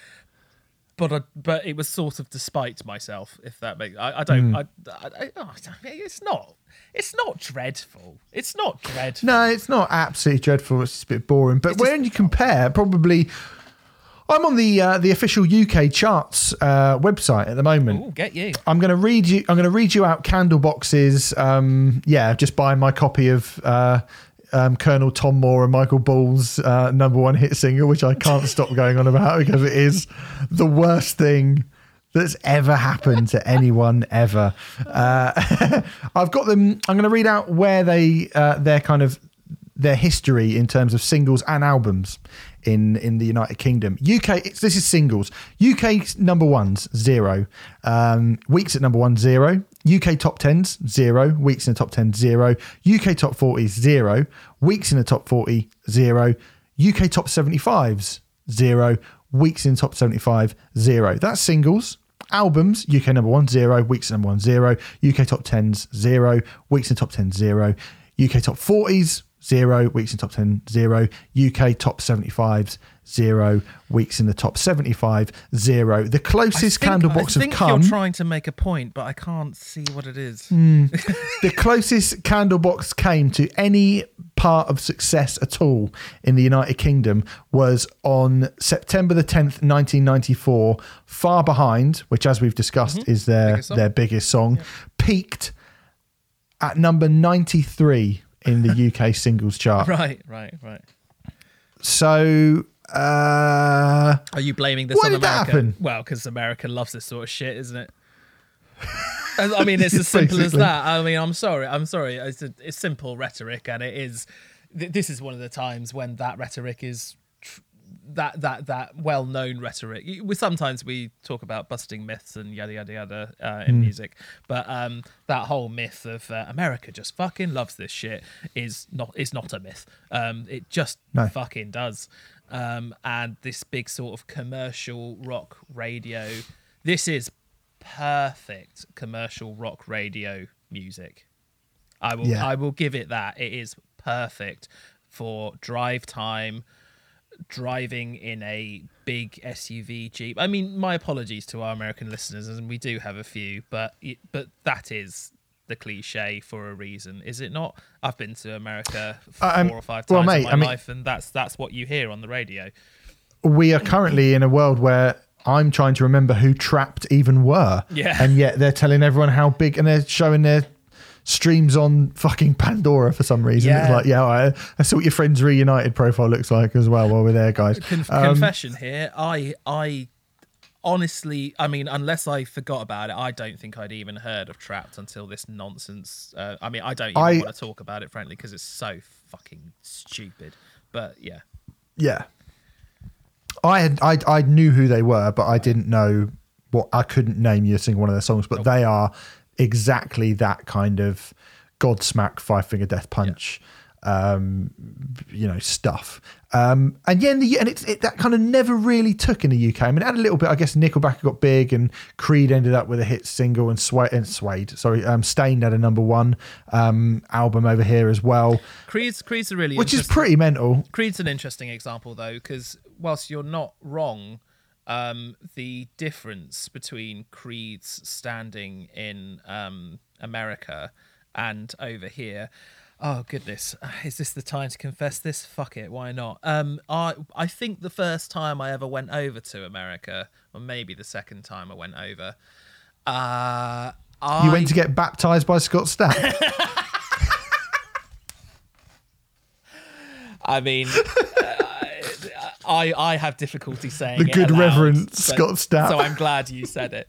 But I, but it was sort of despite myself, if that makes. I, I don't. Hmm. I, I, I, oh, it's not. It's not dreadful. It's not dreadful. No, it's not absolutely dreadful. It's just a bit boring. But It's just- when you compare, probably, I'm on the uh, the official UK charts uh, website at the moment. Ooh, get you. I'm going to read you. I'm going to read you out Candlebox's. Um, yeah, just buying my copy of uh, um, Colonel Tom Moore and Michael Ball's uh, number one hit single, which I can't stop going on about because it is the worst thing that's ever happened to anyone ever. Uh, [laughs] I've got them. I'm going to read out where they uh, their kind of their history in terms of singles and albums in in the United Kingdom. UK, this is singles. UK number ones zero, um, weeks at number one zero. UK top tens zero, weeks in the top ten zero. UK top forties zero, weeks in the top forty zero. UK top seventy fives zero, weeks in top seventy five zero. That's singles. Albums, UK number one, zero, weeks number one, zero, UK top tens, zero, weeks in top ten, zero, UK top 40s, zero, weeks in top ten zero, UK top 75s, zero, weeks in the top 75, zero. The closest I think- Candlebox I have think come. You're trying to make a point, but I can't see what it is. Hmm. [laughs] the closest Candlebox came to any part of success at all in the United Kingdom was on September the 10th, 1994. Far Behind, which, as we've discussed, is their Biggest their biggest song, peaked at number 93 in the UK [laughs] singles chart. Right, right, right. So, uh, Are you blaming this Why on did that America? happen? Well, because America loves this sort of shit, isn't it? I mean, it's as [laughs] simple as that. I mean, I'm sorry. I'm sorry. It's, a, it's simple rhetoric, and it is. Th- this is one of the times when that rhetoric is tr- that that that well-known rhetoric. We sometimes we talk about busting myths and yada yada yada uh, in music, but um, that whole myth of uh, America just fucking loves this shit is not is not a myth. Um, it just No. fucking does. Um, and this big sort of commercial rock radio. This is perfect commercial rock radio music. I will Yeah. I will give it that. It is perfect for drive time, driving in a big SUV Jeep. I mean, my apologies to our American listeners, and we do have a few, but but that is the cliche for a reason, is it not? I've been to America four Um, or five well, times mate, in my I mean- life, and that's that's what you hear on the radio. we are currently in a world where I'm trying to remember who Trapped even were. Yeah. And yet they're telling everyone how big and they're showing their streams on fucking Pandora for some reason. It's Yeah. like, yeah, I, I see what your friends reunited profile looks like as well while we're there, guys. Conf- Um, confession here. I I honestly, I mean, unless I forgot about it, I don't think I'd even heard of Trapped until this nonsense. Uh, I mean, I don't even I- want to talk about it, frankly, because it's so fucking stupid. But yeah, yeah. I had I I knew who they were, but I didn't know what I couldn't name you a single one of their songs. But they are exactly that kind of Godsmack Five Finger Death Punch, um, you know, stuff. Um, and yeah, in the, and it's it, that kind of never really took in the UK. I mean, it had a little bit. I guess Nickelback got big, and Creed ended up with a hit single, and Sway and Swayed. Sorry, um, Staind had a number one um, album over here as well, Creed's Creed's a really which is pretty mental. Creed's an interesting example though, because whilst you're not wrong, um, the difference between Creed's standing in um, America and over here, Oh goodness, is this the time to confess this? Fuck it, why not? Um, I I think the first time I ever went over to America, or maybe the second time I went over, uh, I You went to get baptized by Scott Stapp. [laughs] I mean, uh, I I have difficulty saying The good aloud, Reverend so- Scott Stapp. So I'm glad you said it.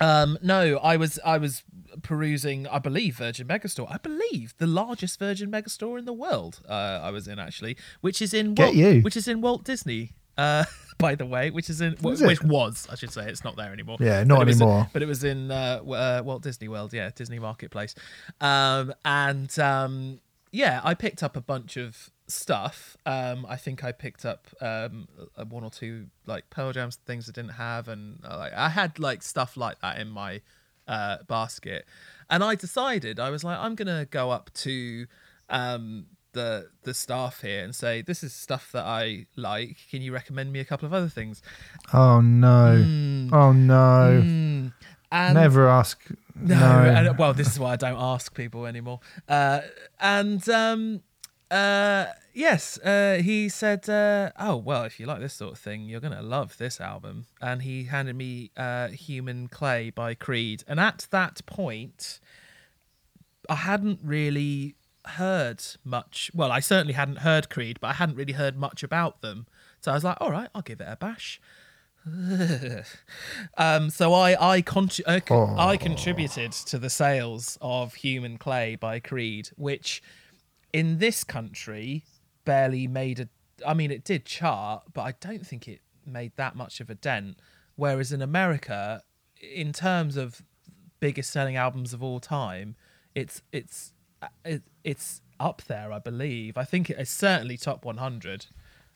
Um, no, I was I was perusing, I believe, Virgin Megastore. I believe the largest Virgin Megastore in the world. Uh, I was in actually, which is in Get Walt, you. which is in Walt Disney. Uh, [laughs] by the way, which is in Is it? which was I should say it's not there anymore. Yeah, not But it anymore. but it was in uh, uh, Walt Disney World, yeah, Disney Marketplace, um, and um, yeah, I picked up a bunch of stuff. Um, I think I picked up um, uh, one or two like Pearl Jams things I didn't have, and uh, like I had like stuff like that in my uh, basket, and I decided I was like, I'm gonna go up to um, the the staff here and say, this is stuff that I like. Can you recommend me a couple of other things? oh no. Hmm. Oh no. Mm. And Never ask. no, No. and- well, this is why I don't ask people anymore. Uh, and um, uh, yes, uh, he said, uh, "Oh, well, if you like this sort of thing, you're gonna love this album." And he handed me uh, "Human Clay" by Creed. And at that point, I hadn't really heard much. Well, I certainly hadn't heard Creed, but I hadn't really heard much about them. So I was like, "All right, I'll give it a bash." [laughs] um, so I I, contri- I, con- I contributed to the sales of Human Clay by Creed, which in this country barely made a. I mean, it did chart, but I don't think it made that much of a dent. Whereas in America, in terms of biggest selling albums of all time, it's it's it, it's up there, I believe. I think it's certainly top 100.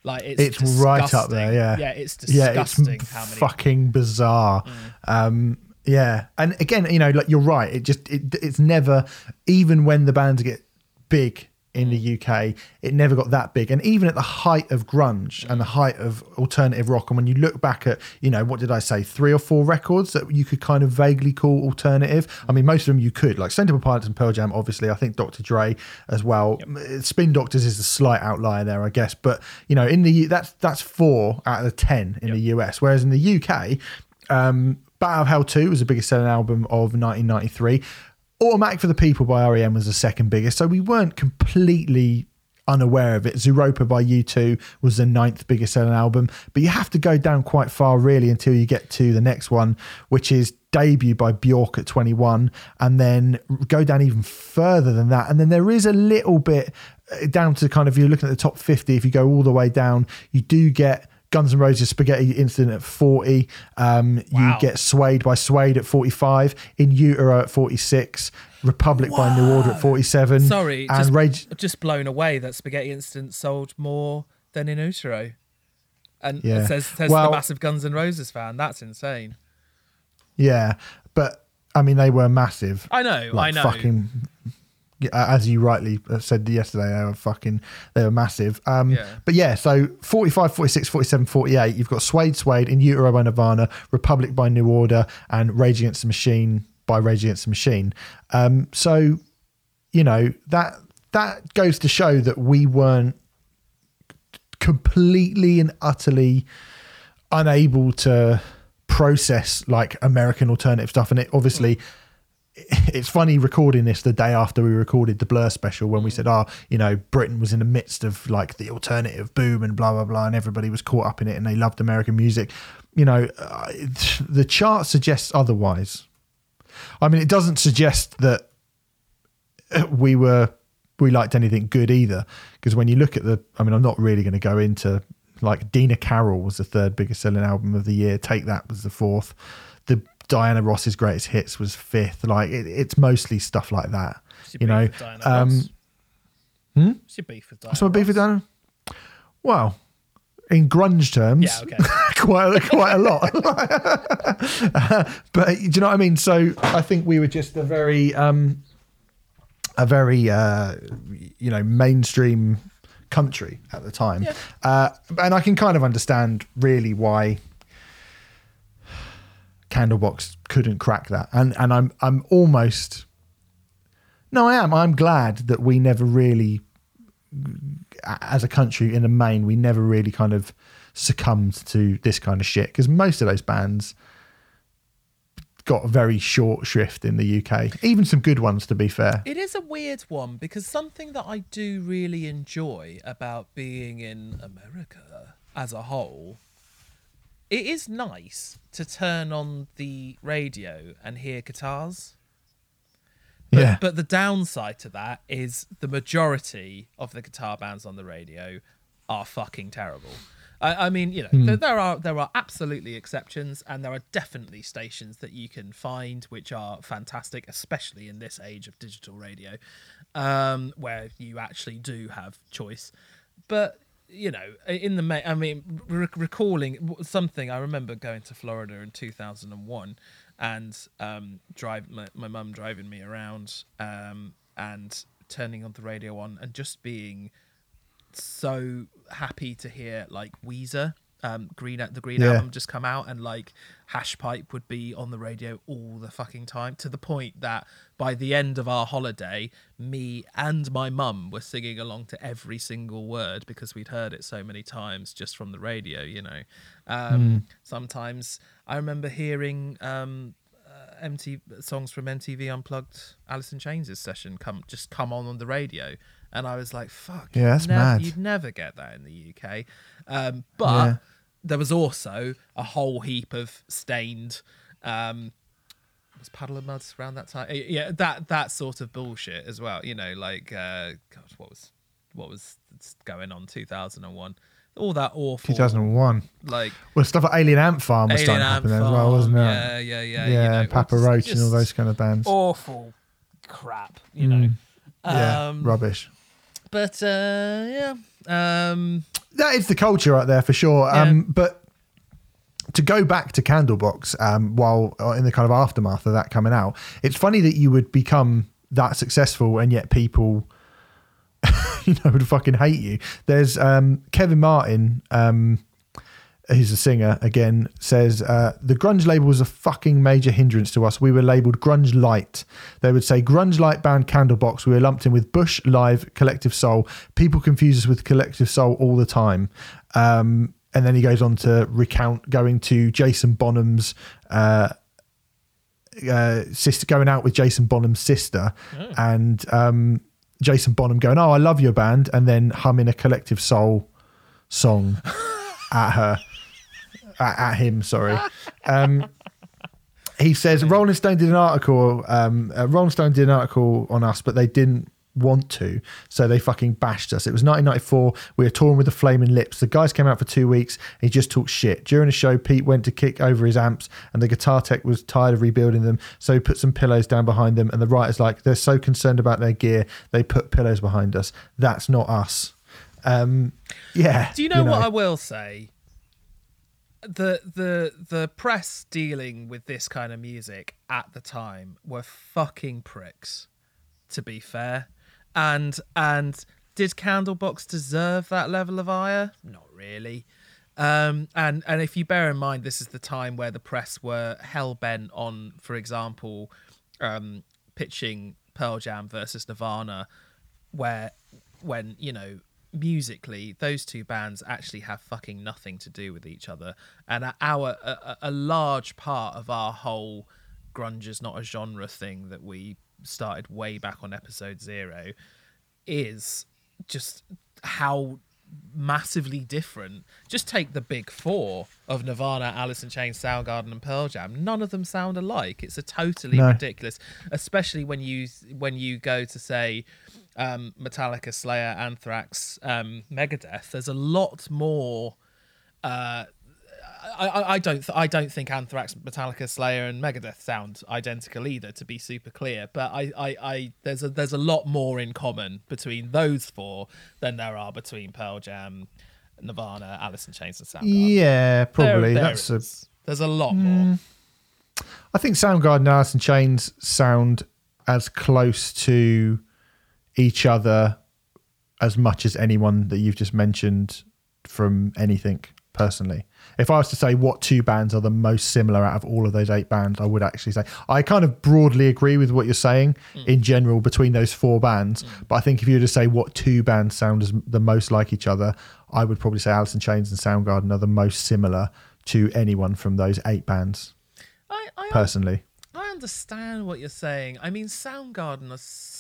Like it's It's right up there, yeah. Yeah, it's disgusting. yeah, it's how many. fucking bizarre. Um, yeah, and again, you know, like you're right. It just it, it's never, even when the bands get big in the UK, it never got that big. And even at the height of grunge and the height of alternative rock, and when you look back at, you know, what did I say, three or four records that you could kind of vaguely call alternative. I mean, most of them you could, like Centre Pilots and Pearl Jam, obviously. I think Dr. Dre as well. Spin Doctors is a slight outlier there, I guess. But you know, in the that's that's four out of the ten in the US, whereas in the UK. Um, Bat Out of Hell 2 was the biggest selling album of 1993. Automatic for the People by REM was the second biggest, so we weren't completely unaware of it. Zooropa by U2 was the ninth biggest selling album, but you have to go down quite far really until you get to the next one, which is Debut by Bjork at 21, and then go down even further than that. And then there is a little bit uh, down to kind of, you're looking at the top 50, if you go all the way down, you do get. Guns N' Roses Spaghetti Incident at 40. Um, You get Suede by Suede at 45. In Utero at 46. Republic by New Order at 47. Sorry, And just, Rage. just blown away that Spaghetti Incident sold more than in Utero. And Yeah. it says, says Well- the massive Guns N' Roses fan. That's insane. Yeah. But, I mean, they were massive. I know, Like, I know. Fucking. As you rightly said yesterday, they were fucking, they were massive. Um, Yeah. But yeah, so 45, 46, 47, 48, you've got Suede, Suede, In Utero by Nirvana, Republic by New Order, and Rage Against the Machine by Rage Against the Machine. Um, so, you know, that that goes to show that we weren't completely and utterly unable to process like American alternative stuff. And it obviously, it's funny recording this the day after we recorded the Blur special when we said, oh, you know, Britain was in the midst of like the alternative boom and blah, blah, blah. And everybody was caught up in it and they loved American music. You know, uh, the chart suggests otherwise. I mean, it doesn't suggest that we were we liked anything good either because when you look at the i mean i'm not really going to go into like dina carroll was the third biggest selling album of the year take that was the fourth diana ross's greatest hits was fifth like it, it's mostly stuff like that you know um Ross? What's your beef with Diana what's my beef with diana well in grunge terms Yeah, okay. [laughs] quite quite a lot. [laughs] but do you know what I mean? So I think we were just a very um a very uh you know mainstream country at the time. Yeah. Uh and I can kind of understand really why Candlebox couldn't crack that. And and I'm I'm almost No, I am. I'm glad that we never really, as a country in the main, we never really kind of succumbed to this kind of shit because most of those bands got a very short shrift in the UK. Even some good ones, to be fair. It is a weird one because something that I do really enjoy about being in America as a whole, it is nice to turn on the radio and hear guitars. But, yeah. but the downside to that is the majority of the guitar bands on the radio are fucking terrible. I, I mean, you know, Hmm. there, there are there are absolutely exceptions, and there are definitely stations that you can find which are fantastic, especially in this age of digital radio, um, where you actually do have choice. But you know, in the ma- I mean, re- recalling something, I remember going to Florida in two thousand and one, and um, drive my my mum driving me around, um, and turning on the radio on, and just being so happy to hear like Weezer, um, Green at the Green Yeah. album just come out, and like Hash Pipe would be on the radio all the fucking time, to the point that by the end of our holiday, me and my mum were singing along to every single word because we'd heard it so many times just from the radio. You know, um, sometimes I remember hearing. Um, uh, MTV songs from MTV Unplugged, Alice in Chains' session come just come on on the radio, and I was like, "Fuck, Yeah, that's nev- mad. You'd never get that in the UK." Um, but Yeah. There was also a whole heap of Staind. Um, was Puddle of Mudd around that time? Yeah, that that sort of bullshit as well. You know, like uh, God, what was what was going on? Two thousand and one. All that awful. 2001. Like Well, stuff like Alien Ant Farm was Alien starting to happen then as well, wasn't it? Yeah, yeah, yeah. Yeah, you know, Papa Roach and all those kind of bands. Awful crap, you know. yeah, Um, rubbish. But uh, yeah, um, That is the culture right there for sure. Yeah. Um, but to go back to Candlebox, um, while uh, in the kind of aftermath of that coming out, it's funny that you would become that successful and yet people, [laughs] you know, would fucking hate you. There's um, Kevin Martin. Um, who's a singer again says uh, the grunge label was a fucking major hindrance to us. We were labeled grunge light. They would say grunge light band candlebox. We were lumped in with bush live collective soul people confuse us with collective soul all the time. Um, and then he goes on to recount going to jason bonham's uh, uh, sister going out with jason bonham's sister and um, jason bonham going oh i love your band and then humming a collective soul song [laughs] at her at, at him sorry. [laughs] Um he says rolling stone did an article um uh, rolling stone did an article on us but they didn't want to so they fucking bashed us. It was 1994 we were touring with the flaming lips. The guys came out for two weeks. He just talked shit. During the show pete went to kick over his amps and the guitar tech was tired of rebuilding them so he put some pillows down behind them and the writer's like they're so concerned about their gear they put pillows behind us. That's not us. Um yeah do you know, what I will say? The the the press dealing with this kind of music at the time were fucking pricks. To be fair, and and did Candlebox deserve that level of ire? Not really. Um, and and if you bear in mind, this is the time where the press were hell bent on, for example, um, pitching Pearl Jam versus Nirvana, where when you know musically those two bands actually have fucking nothing to do with each other, and our a, a- large part of our whole grunge is not a genre thing that we started way back on episode zero is just how massively different. Just take the big four of Nirvana, Alice in Chains, Soundgarden, and Pearl Jam. None of them sound alike. It's a totally No. ridiculous, especially when you when you go to say um, Metallica, Slayer, Anthrax, um, Megadeth. There's a lot more. Uh, I, I don't th- I don't think Anthrax, Metallica, Slayer, and Megadeth sound identical either. To be super clear, but I, I, I there's a there's a lot more in common between those four than there are between Pearl Jam, Nirvana, Alice in Chains, and Soundgarden. yeah probably there that's a there's a lot more. Mm. I think Soundgarden Alice in Chains sound as close to each other as much as anyone that you've just mentioned from anything. Personally. If I was to say what two bands are the most similar out of all of those eight bands, I would actually say I kind of broadly agree with what you're saying Mm. in general between those four bands. But I think if you were to say what two bands sound as the most like each other, I would probably say Alice in Chains and Soundgarden are the most similar to anyone from those eight bands. I, I, Personally, I understand what you're saying. I mean, Soundgarden are so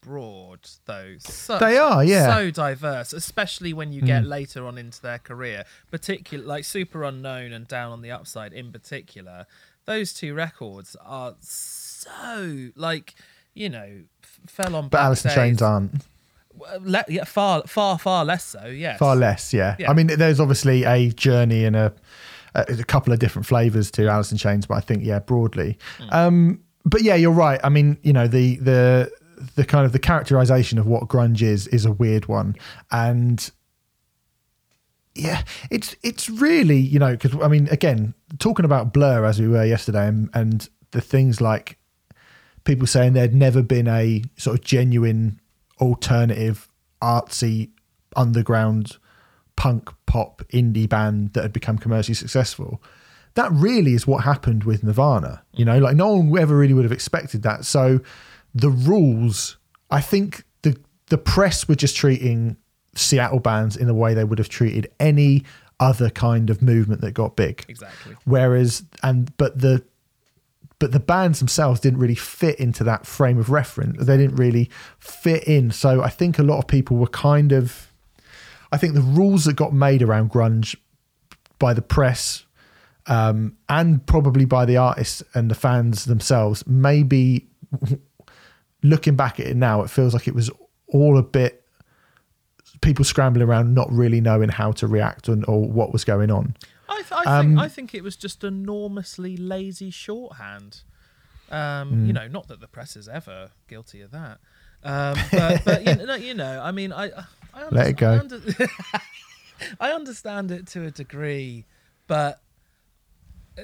broad, though. So, They are, yeah. So diverse, especially when you get later on into their career. Particular, like Superunknown and Down on the Upside, in particular. Those two records are so like you know f- fell on. but Alice in Chains aren't. Le- yeah, far, far, far less so. Yes. Far less, yeah. Yeah. I mean, there's obviously a journey and a a, couple of different flavors to Alice in Chains, but I think yeah, broadly. Um, but yeah, you're right. I mean, you know, the the the kind of the characterization of what grunge is is a weird one, and yeah, it's it's really you know because I mean, again, talking about Blur as we were yesterday, and, and the things like people saying there'd never been a sort of genuine alternative artsy underground punk pop indie band that had become commercially successful. That really is what happened with nirvana you know like no one ever really would have expected that. So the rules i think the the press were just treating seattle bands in the way they would have treated any other kind of movement that got big. Exactly. whereas and but the but the bands themselves didn't really fit into that frame of reference. They didn't really fit in. So i think a lot of people were kind of i think the rules that got made around grunge by the press um, and probably by the artists and the fans themselves maybe looking back at it now it feels like it was all a bit people scrambling around not really knowing how to react and, or what was going on I, th- I Um, think I think it was just enormously lazy shorthand. Um, Hmm. You know, not that the press is ever guilty of that. Um, but, but you, know, [laughs] you know, I mean, I, I Let it go. I, under- [laughs] I understand it to a degree, but uh,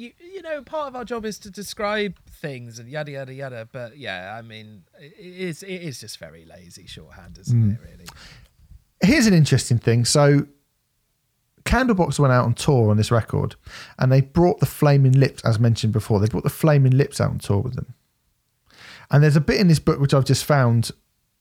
you, you know, part of our job is to describe things and yada yada yada. But yeah, I mean, it is it is just very lazy shorthand, isn't Hmm. it? Really. here's an interesting thing. So, Candlebox went out on tour on this record, and they brought the Flaming Lips, as mentioned before. They brought the Flaming Lips out on tour with them. And there's a bit in this book which I've just found,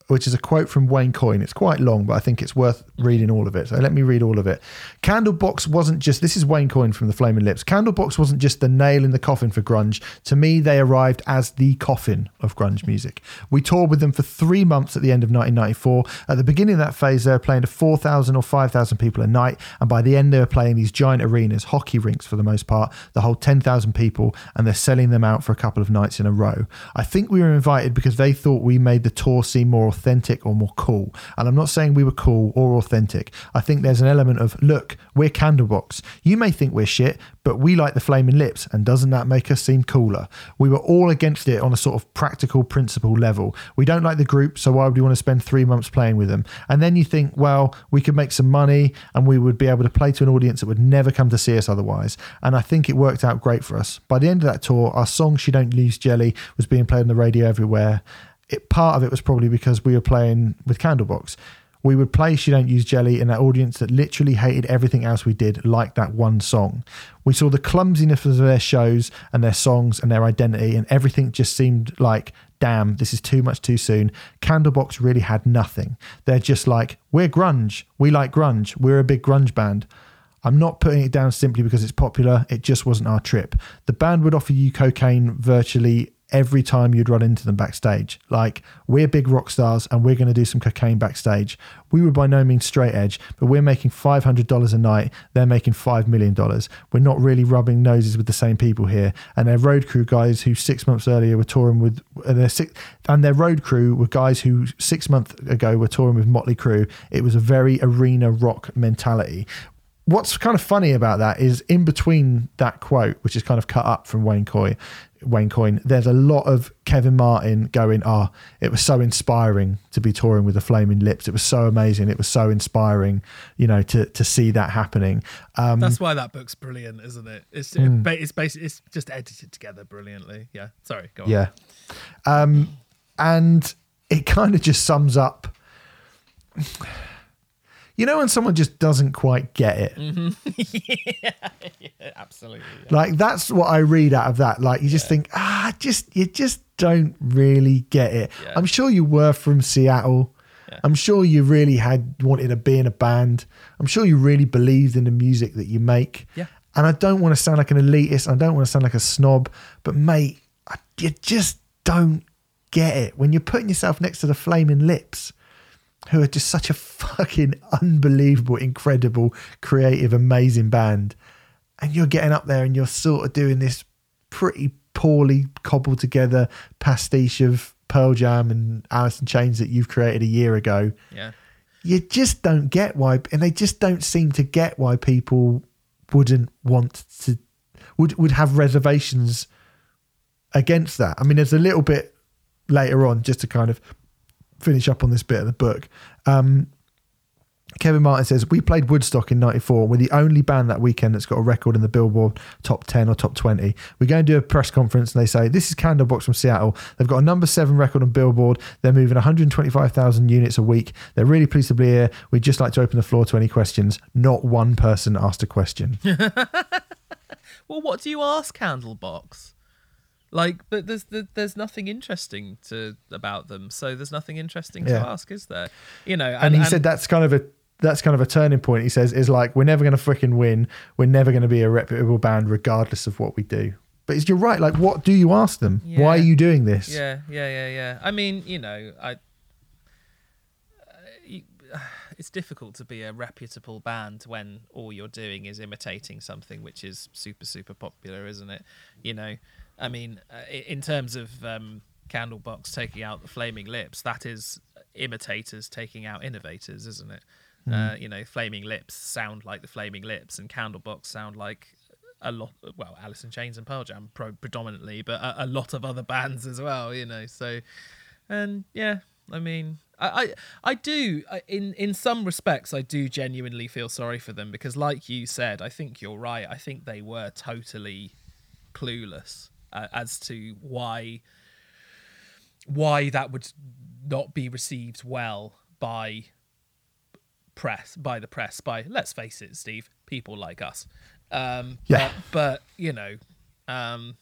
which is a quote from Wayne Coyne. It's quite long, but I think it's worth reading all of it. So let me read all of it. Candlebox wasn't just, this is Wayne Coyne from the Flaming Lips. Candlebox wasn't just the nail in the coffin for grunge. To me, they arrived as the coffin of grunge music. We toured with them for three months at the end of 1994. At the beginning of that phase, they were playing to 4,000 or 5,000 people a night. And by the end, they were playing these giant arenas, hockey rinks for the most part, the whole 10,000 people, and they're selling them out for a couple of nights in a row. I think we were invited because they thought we made the tour seem more authentic or more cool. And I'm not saying we were cool or authentic. I think there's an element of, look, we're Candlebox. You may think we're shit, but we like the Flaming Lips, and doesn't that make us seem cooler? We were all against it on a sort of practical principle level. We don't like the group, so why would we want to spend three months playing with them? And then you think, well, we could make some money and we would be able to play to an audience that would never come to see us otherwise. And I think it worked out great for us. By the end of that tour, our song She Don't Use Jelly was being played on the radio everywhere. It, part of it was probably because we were playing with Candlebox we would play She Don't Use Jelly in an audience that literally hated everything else we did, like that one song. We saw the clumsiness of their shows and their songs and their identity, and everything just seemed like, damn, this is too much too soon. Candlebox really had nothing. They're just like, we're grunge. We like grunge. We're a big grunge band. I'm not putting it down simply because it's popular. It just wasn't our trip. The band would offer you cocaine virtually every time you'd run into them backstage. Like, we're big rock stars and we're going to do some cocaine backstage. We were by no means straight edge, but we're making $500 a night. They're making $5 million. We're not really rubbing noses with the same people here. And their road crew guys who six months earlier were touring with, and their, six, and their road crew were guys who six months ago were touring with Motley Crue. It was a very arena rock mentality what's kind of funny about that is in between that quote, which is kind of cut up from Wayne Coy, Wayne Coyne, there's a lot of Kevin Martin going, "Ah, oh, it was so inspiring to be touring with the Flaming Lips. It was so amazing. It was so inspiring, you know, to to see that happening." Um, That's why that book's brilliant, isn't it? It's it, ba- it's basically it's just edited together brilliantly. Yeah. Sorry. Go on. Yeah. Um, and it kind of just sums up. You know when someone just doesn't quite get it. [laughs] yeah, absolutely. yeah. Like that's what I read out of that. Like you just think, ah, just you just don't really get it. Yeah. I'm sure you were from Seattle. Yeah. I'm sure you really had wanted to be in a band. I'm sure you really believed in the music that you make. Yeah. And I don't want to sound like an elitist. I don't want to sound like a snob. But mate, I, you just don't get it when you're putting yourself next to the Flaming Lips, who are just such a fucking unbelievable, incredible, creative, amazing band and you're getting up there and you're sort of doing this pretty poorly cobbled together pastiche of Pearl Jam and Alice in Chains that you've created a year ago. Yeah. You just don't get why, and they just don't seem to get why people wouldn't want to would would have reservations against that. I mean, there's a little bit later on just to kind of finish up on this bit of the book. Um, Kevin Martin says, We played Woodstock in 94. We're the only band that weekend that's got a record in the Billboard top 10 or top 20. We go and do a press conference and they say, This is Candlebox from Seattle. They've got a number seven record on Billboard. They're moving 125,000 units a week. They're really pleased to be here. We'd just like to open the floor to any questions. Not one person asked a question. [laughs] Well, what do you ask Candlebox? Like, but there's there's nothing interesting to about them, so there's nothing interesting Yeah. to ask, is there? You know, and he said that's kind of a that's kind of a turning point. He says is like we're never going to freaking win. We're never going to be a reputable band, regardless of what we do. But you're right. Like, what do you ask them? Why are you doing this? Yeah, yeah, yeah, yeah. I mean, you know, I. Uh, [sighs] it's difficult to be a reputable band when all you're doing is imitating something which is super, super popular, isn't it? You know, I mean, uh, in terms of um, Candlebox taking out the Flaming Lips, that is imitators taking out innovators, isn't it? Uh, you know, Flaming Lips sound like the Flaming Lips, and Candlebox sound like a lot. Well, Alice in Chains and Pearl Jam pro- predominantly, but a, a lot of other bands as well. You know, so and yeah, I mean, I I, I do I, in in some respects I do genuinely feel sorry for them because, like you said, I think you're right. I think they were totally clueless uh, as to why why that would not be received well by press by the press by let's face it steve people like us um Yeah. but, but you know um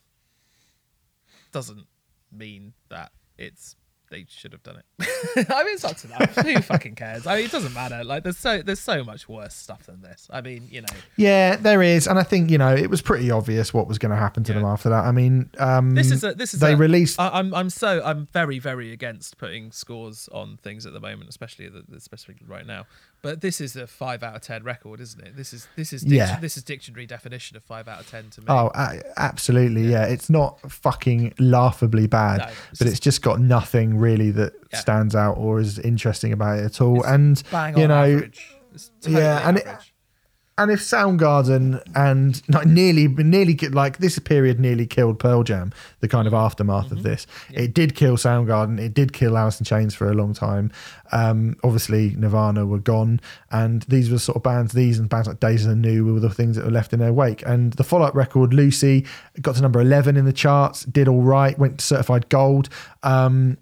doesn't mean that it's they should have done it. [laughs] I mean, it's up to them. Who [laughs] fucking cares? I mean, it doesn't matter. Like, there's so there's so much worse stuff than this. I mean, you know, Yeah, there is, and I think you know it was pretty obvious what was going to happen to Yeah. them after that. I mean, um, this is a this is they a- released. I, I'm I'm so I'm very very against putting scores on things at the moment, especially the, especially right now. But this is a five out of ten record, isn't it? This is this is dic- Yeah. this is dictionary definition of five out of ten to me. Oh, a- absolutely, yeah. It's not fucking laughably bad, No, it's but it's just got nothing really that Yeah. stands out or is interesting about it at all. and Bang you know. It's totally yeah, and it-. And if Soundgarden and like nearly, nearly like this period nearly killed Pearl Jam, the kind of aftermath of this, it did kill Soundgarden. It did kill Alice in Chains for a long time. Um, obviously, Nirvana were gone, and these were sort of bands. These and bands like Days of the New were the things that were left in their wake. And the follow-up record, Lucy, got to number eleven in the charts, did all right, went to certified gold. Um,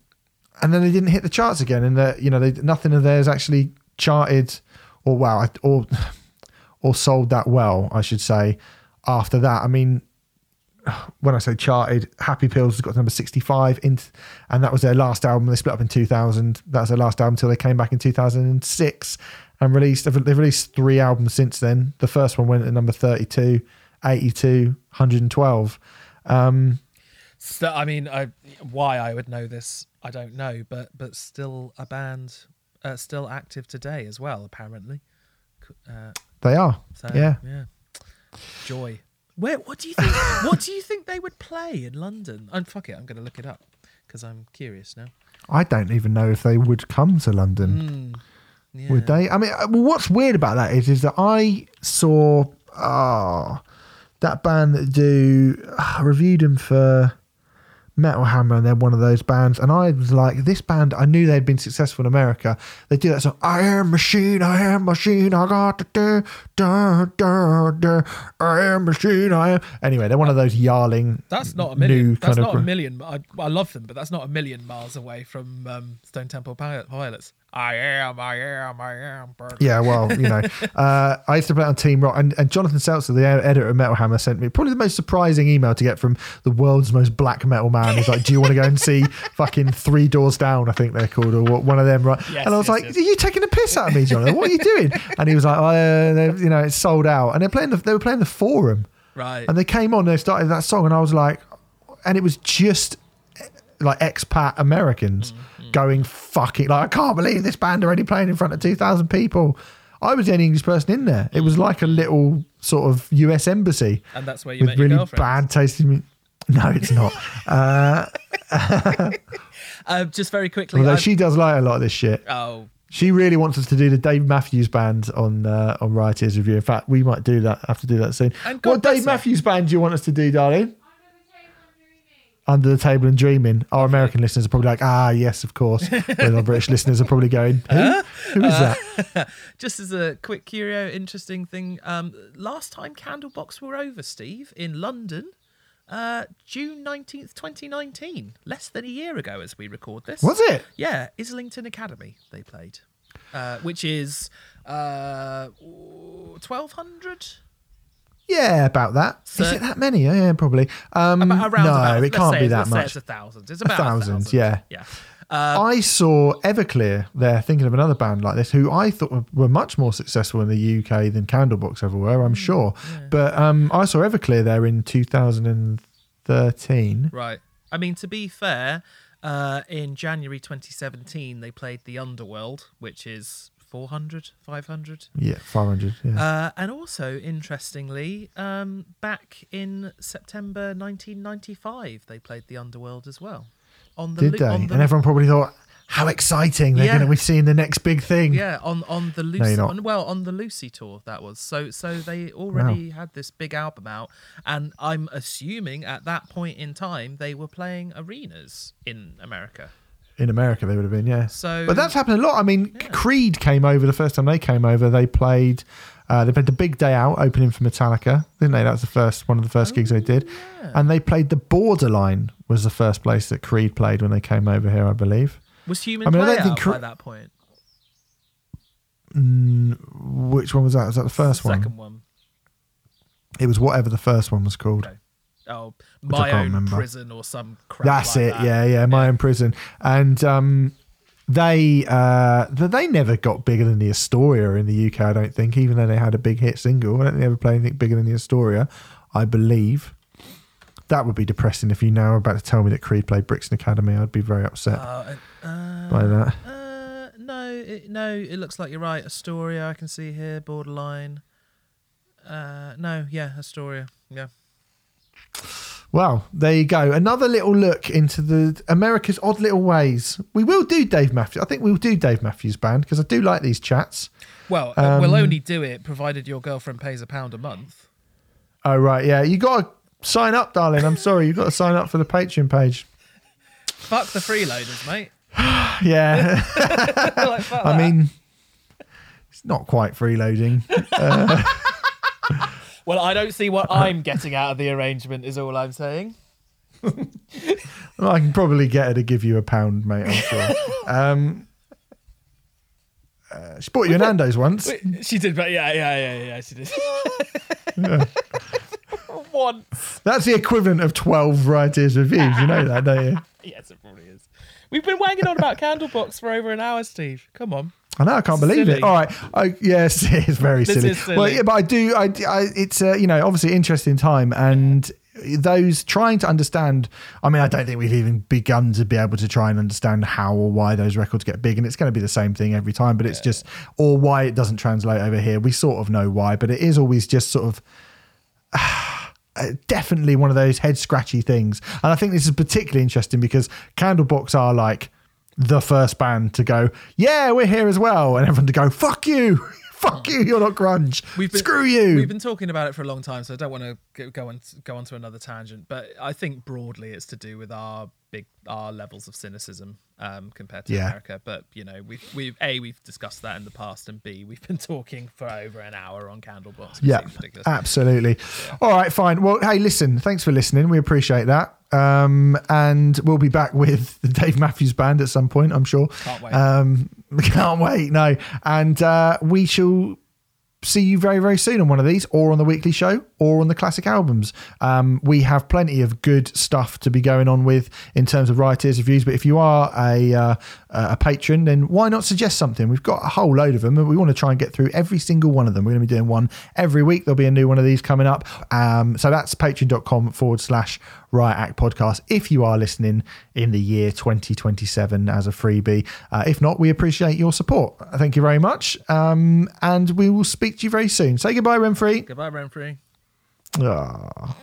and then they didn't hit the charts again, and that you know they, nothing of theirs actually charted, or wow, or [laughs] or sold that well, I should say. After that, I mean, when I say charted, Happy Pills has got to number sixty-five, in, and that was their last album. They split up in two thousand. That was their last album until they came back in two thousand and six and released. They've released three albums since then. The first one went at number 32, 82, 112. Um, So, I mean, I, why I would know this, I don't know, but but still a band, uh, still active today as well, apparently. Uh, they are, so, yeah. yeah. Joy. Where? What do you think? [laughs] what do you think they would play in London? And fuck it, I'm going to look it up because I'm curious now. I don't even know if they would come to London. Hmm, yeah. Would they? I mean, uh, well, what's weird about that is, is that I saw oh, that band that do. I reviewed them for Metal Hammer, and they're one of those bands. And I was like, this band. I knew they'd been successful in America. They do that song. I am machine. I am machine. I got to do da da da. I am machine. I am. Anyway, they're one of those yarling. That's not a million. That's not of. a million. I, I love them, but that's not a million miles away from um, Stone Temple Pilots. I am, I am, I am. Burger. Yeah, well, you know, [laughs] uh, I used to play on Team Rock, and, and Jonathan Selzer, the editor of Metal Hammer, sent me probably the most surprising email to get from the world's most black metal man. He's like, "Do you want to go and see fucking Three Doors Down? I think they're called, or what- one of them, right?" Yes, and I was yes, like, yes. "Are you taking a piss out of me, Jonathan? What are you doing?" And he was like, oh, uh, "You know, it's sold out." And they're playing the, they were playing the Forum, Right. and they came on, they started that song, and I was like, and it was just like expat Americans Mm-hmm. Going fucking like I can't believe this band are already playing in front of two thousand people. I was the only English person in there. It was like a little sort of US embassy and that's where you with met your really bad tasting. No, it's not. [laughs] uh, Uh, just very quickly. although I've- she does like a lot of this shit. oh, She really wants us to do the Dave Matthews Band on uh, on Rioteers review. In fact, we might do that. Have to do that soon. And what Dave. Matthews Band do you want us to do, darling? Under the table and dreaming. Our American listeners are probably like, ah, yes, of course. But our British listeners are probably going, who? Who is that? [laughs] just as a quick curio, interesting thing. Um, last time Candlebox were over, Steve, in London, uh, June nineteenth, twenty nineteen. Less than a year ago, as we record this. Was it? Yeah, Islington Academy they played, uh, which is uh, twelve hundred. Yeah, about that. Is So- it that many? Yeah, yeah, probably. Um, Around no, about, it can't say be that much. It's a thousand. It's about a thousand, thousand. yeah. yeah. Uh, I saw Everclear there, thinking of another band like this, who I thought were, much more successful in the UK than Candlebox ever were. Hmm, I'm sure, but um, I saw Everclear there in 2013. Right. I mean, to be fair, uh, in January 2017, they played The Underworld, which is 400, 500. Yeah, 500. Yeah. Uh, and also, interestingly, um, back in September 1995, they played The Underworld as well. On the Did Lu- they? on the- and everyone probably thought, how exciting! They're Yeah. going to be seeing the next big thing. yeah, on on the Lucy, not. on, well, on the Lucy tour that was. So so they already had this big album out, and I'm assuming at that point in time they were playing arenas in America. In America, they would have been, yeah. So- but that's happened a lot. I mean, Creed came over the first time they came over. They played, uh, they played the Big Day Out opening for Metallica, didn't they? That was the first one of the first gigs they did, and they played the Borderline was the first place that Creed played when they came over here, I believe. Was Human I mean, I don't think Cre- by that point? Which one was that? Was that the first one? Second one. It was whatever the first one was called. Okay. Oh, my own remember. prison or some crap. That's like it. that. Yeah, yeah. My own prison, and um, they uh, they never got bigger than the Astoria in the UK. I don't think, even though they had a big hit single. I don't think they ever played anything bigger than the Astoria. I believe. That would be depressing if you now are about to tell me that Creed played Brixton Academy. I'd be very upset Uh, uh, by that. uh, no, it, no. It looks like you're right. Astoria, I can see here. Borderline. Uh, no, yeah, Astoria. Yeah. Well, there you go. Another little look into the America's odd little ways. We will do Dave Matthews. I think we'll do Dave Matthews Band because I do like these chats. Well, uh, we'll Um, only do it provided your girlfriend pays a pound a month. Oh right, yeah. You got to sign up, darling. I'm sorry, you got to sign up for the Patreon page. Fuck the freeloaders, mate. [sighs] [laughs] Yeah, Like, I that. mean, it's not quite freeloading. [laughs] well, I don't see what [laughs] I'm getting out of the arrangement. Is all I'm saying. [laughs] Well, I can probably get her to give you a pound, mate. I'm sure. [laughs] Um, uh, she bought you a Nando's once. She did, but yeah, yeah, yeah, yeah, she did. yeah. Once. That's the equivalent of twelve writers reviews. You know that, don't you? Yes, it probably is. We've been wagging on about Candlebox for over an hour, Steve. Come on. I know. I can't believe Silly. it. All right. I, yes, [laughs] it's very This silly. is silly. Well, yeah, but I do. I, I it's uh, you know obviously interesting time and. Those trying to understand, I mean, I don't think we've even begun to be able to try and understand how or why those records get big, and it's going to be the same thing every time. But it's just, or why it doesn't translate over here. We sort of know why, but it is always just sort of [sighs] uh, definitely one of those head scratchy things. And I think this is particularly interesting because Candlebox are like the first band to go, yeah, we're here as well, and everyone to go, fuck you, [laughs] fuck you, you're not grunge, We've been, screw you. We've been talking about it for a long time, so I don't want to go, on go on to another tangent. But I think broadly, it's to do with our big our levels of cynicism um, compared to Yeah. America. But you know, we've we've a we've discussed that in the past, and b we've been [laughs] talking for over an hour on Candlebox. yeah, absolutely. All right, fine. Well, hey, listen, thanks for listening. We appreciate that. Um, and we'll be back [laughs] with the Dave Matthews Band at some point, I'm sure. Can't wait. Um, [laughs] Can't wait. No. And uh, we shall see you very, very soon on one of these, or on the weekly show, or on the classic albums. Um, we have plenty of good stuff to be going on with in terms of writers reviews. But if you are a uh, a patron, then why not suggest something? We've got a whole load of them, and we want to try and get through every single one of them. We're going to be doing one every week. There'll be a new one of these coming up. Um, so that's patreon.com forward slash Riot Act podcast. If you are listening in the year 2027 as a freebie, uh, if not, we appreciate your support. Thank you very much, um, and we will speak to you very soon. Say goodbye, Remfry. Goodbye, Remfry. Ah.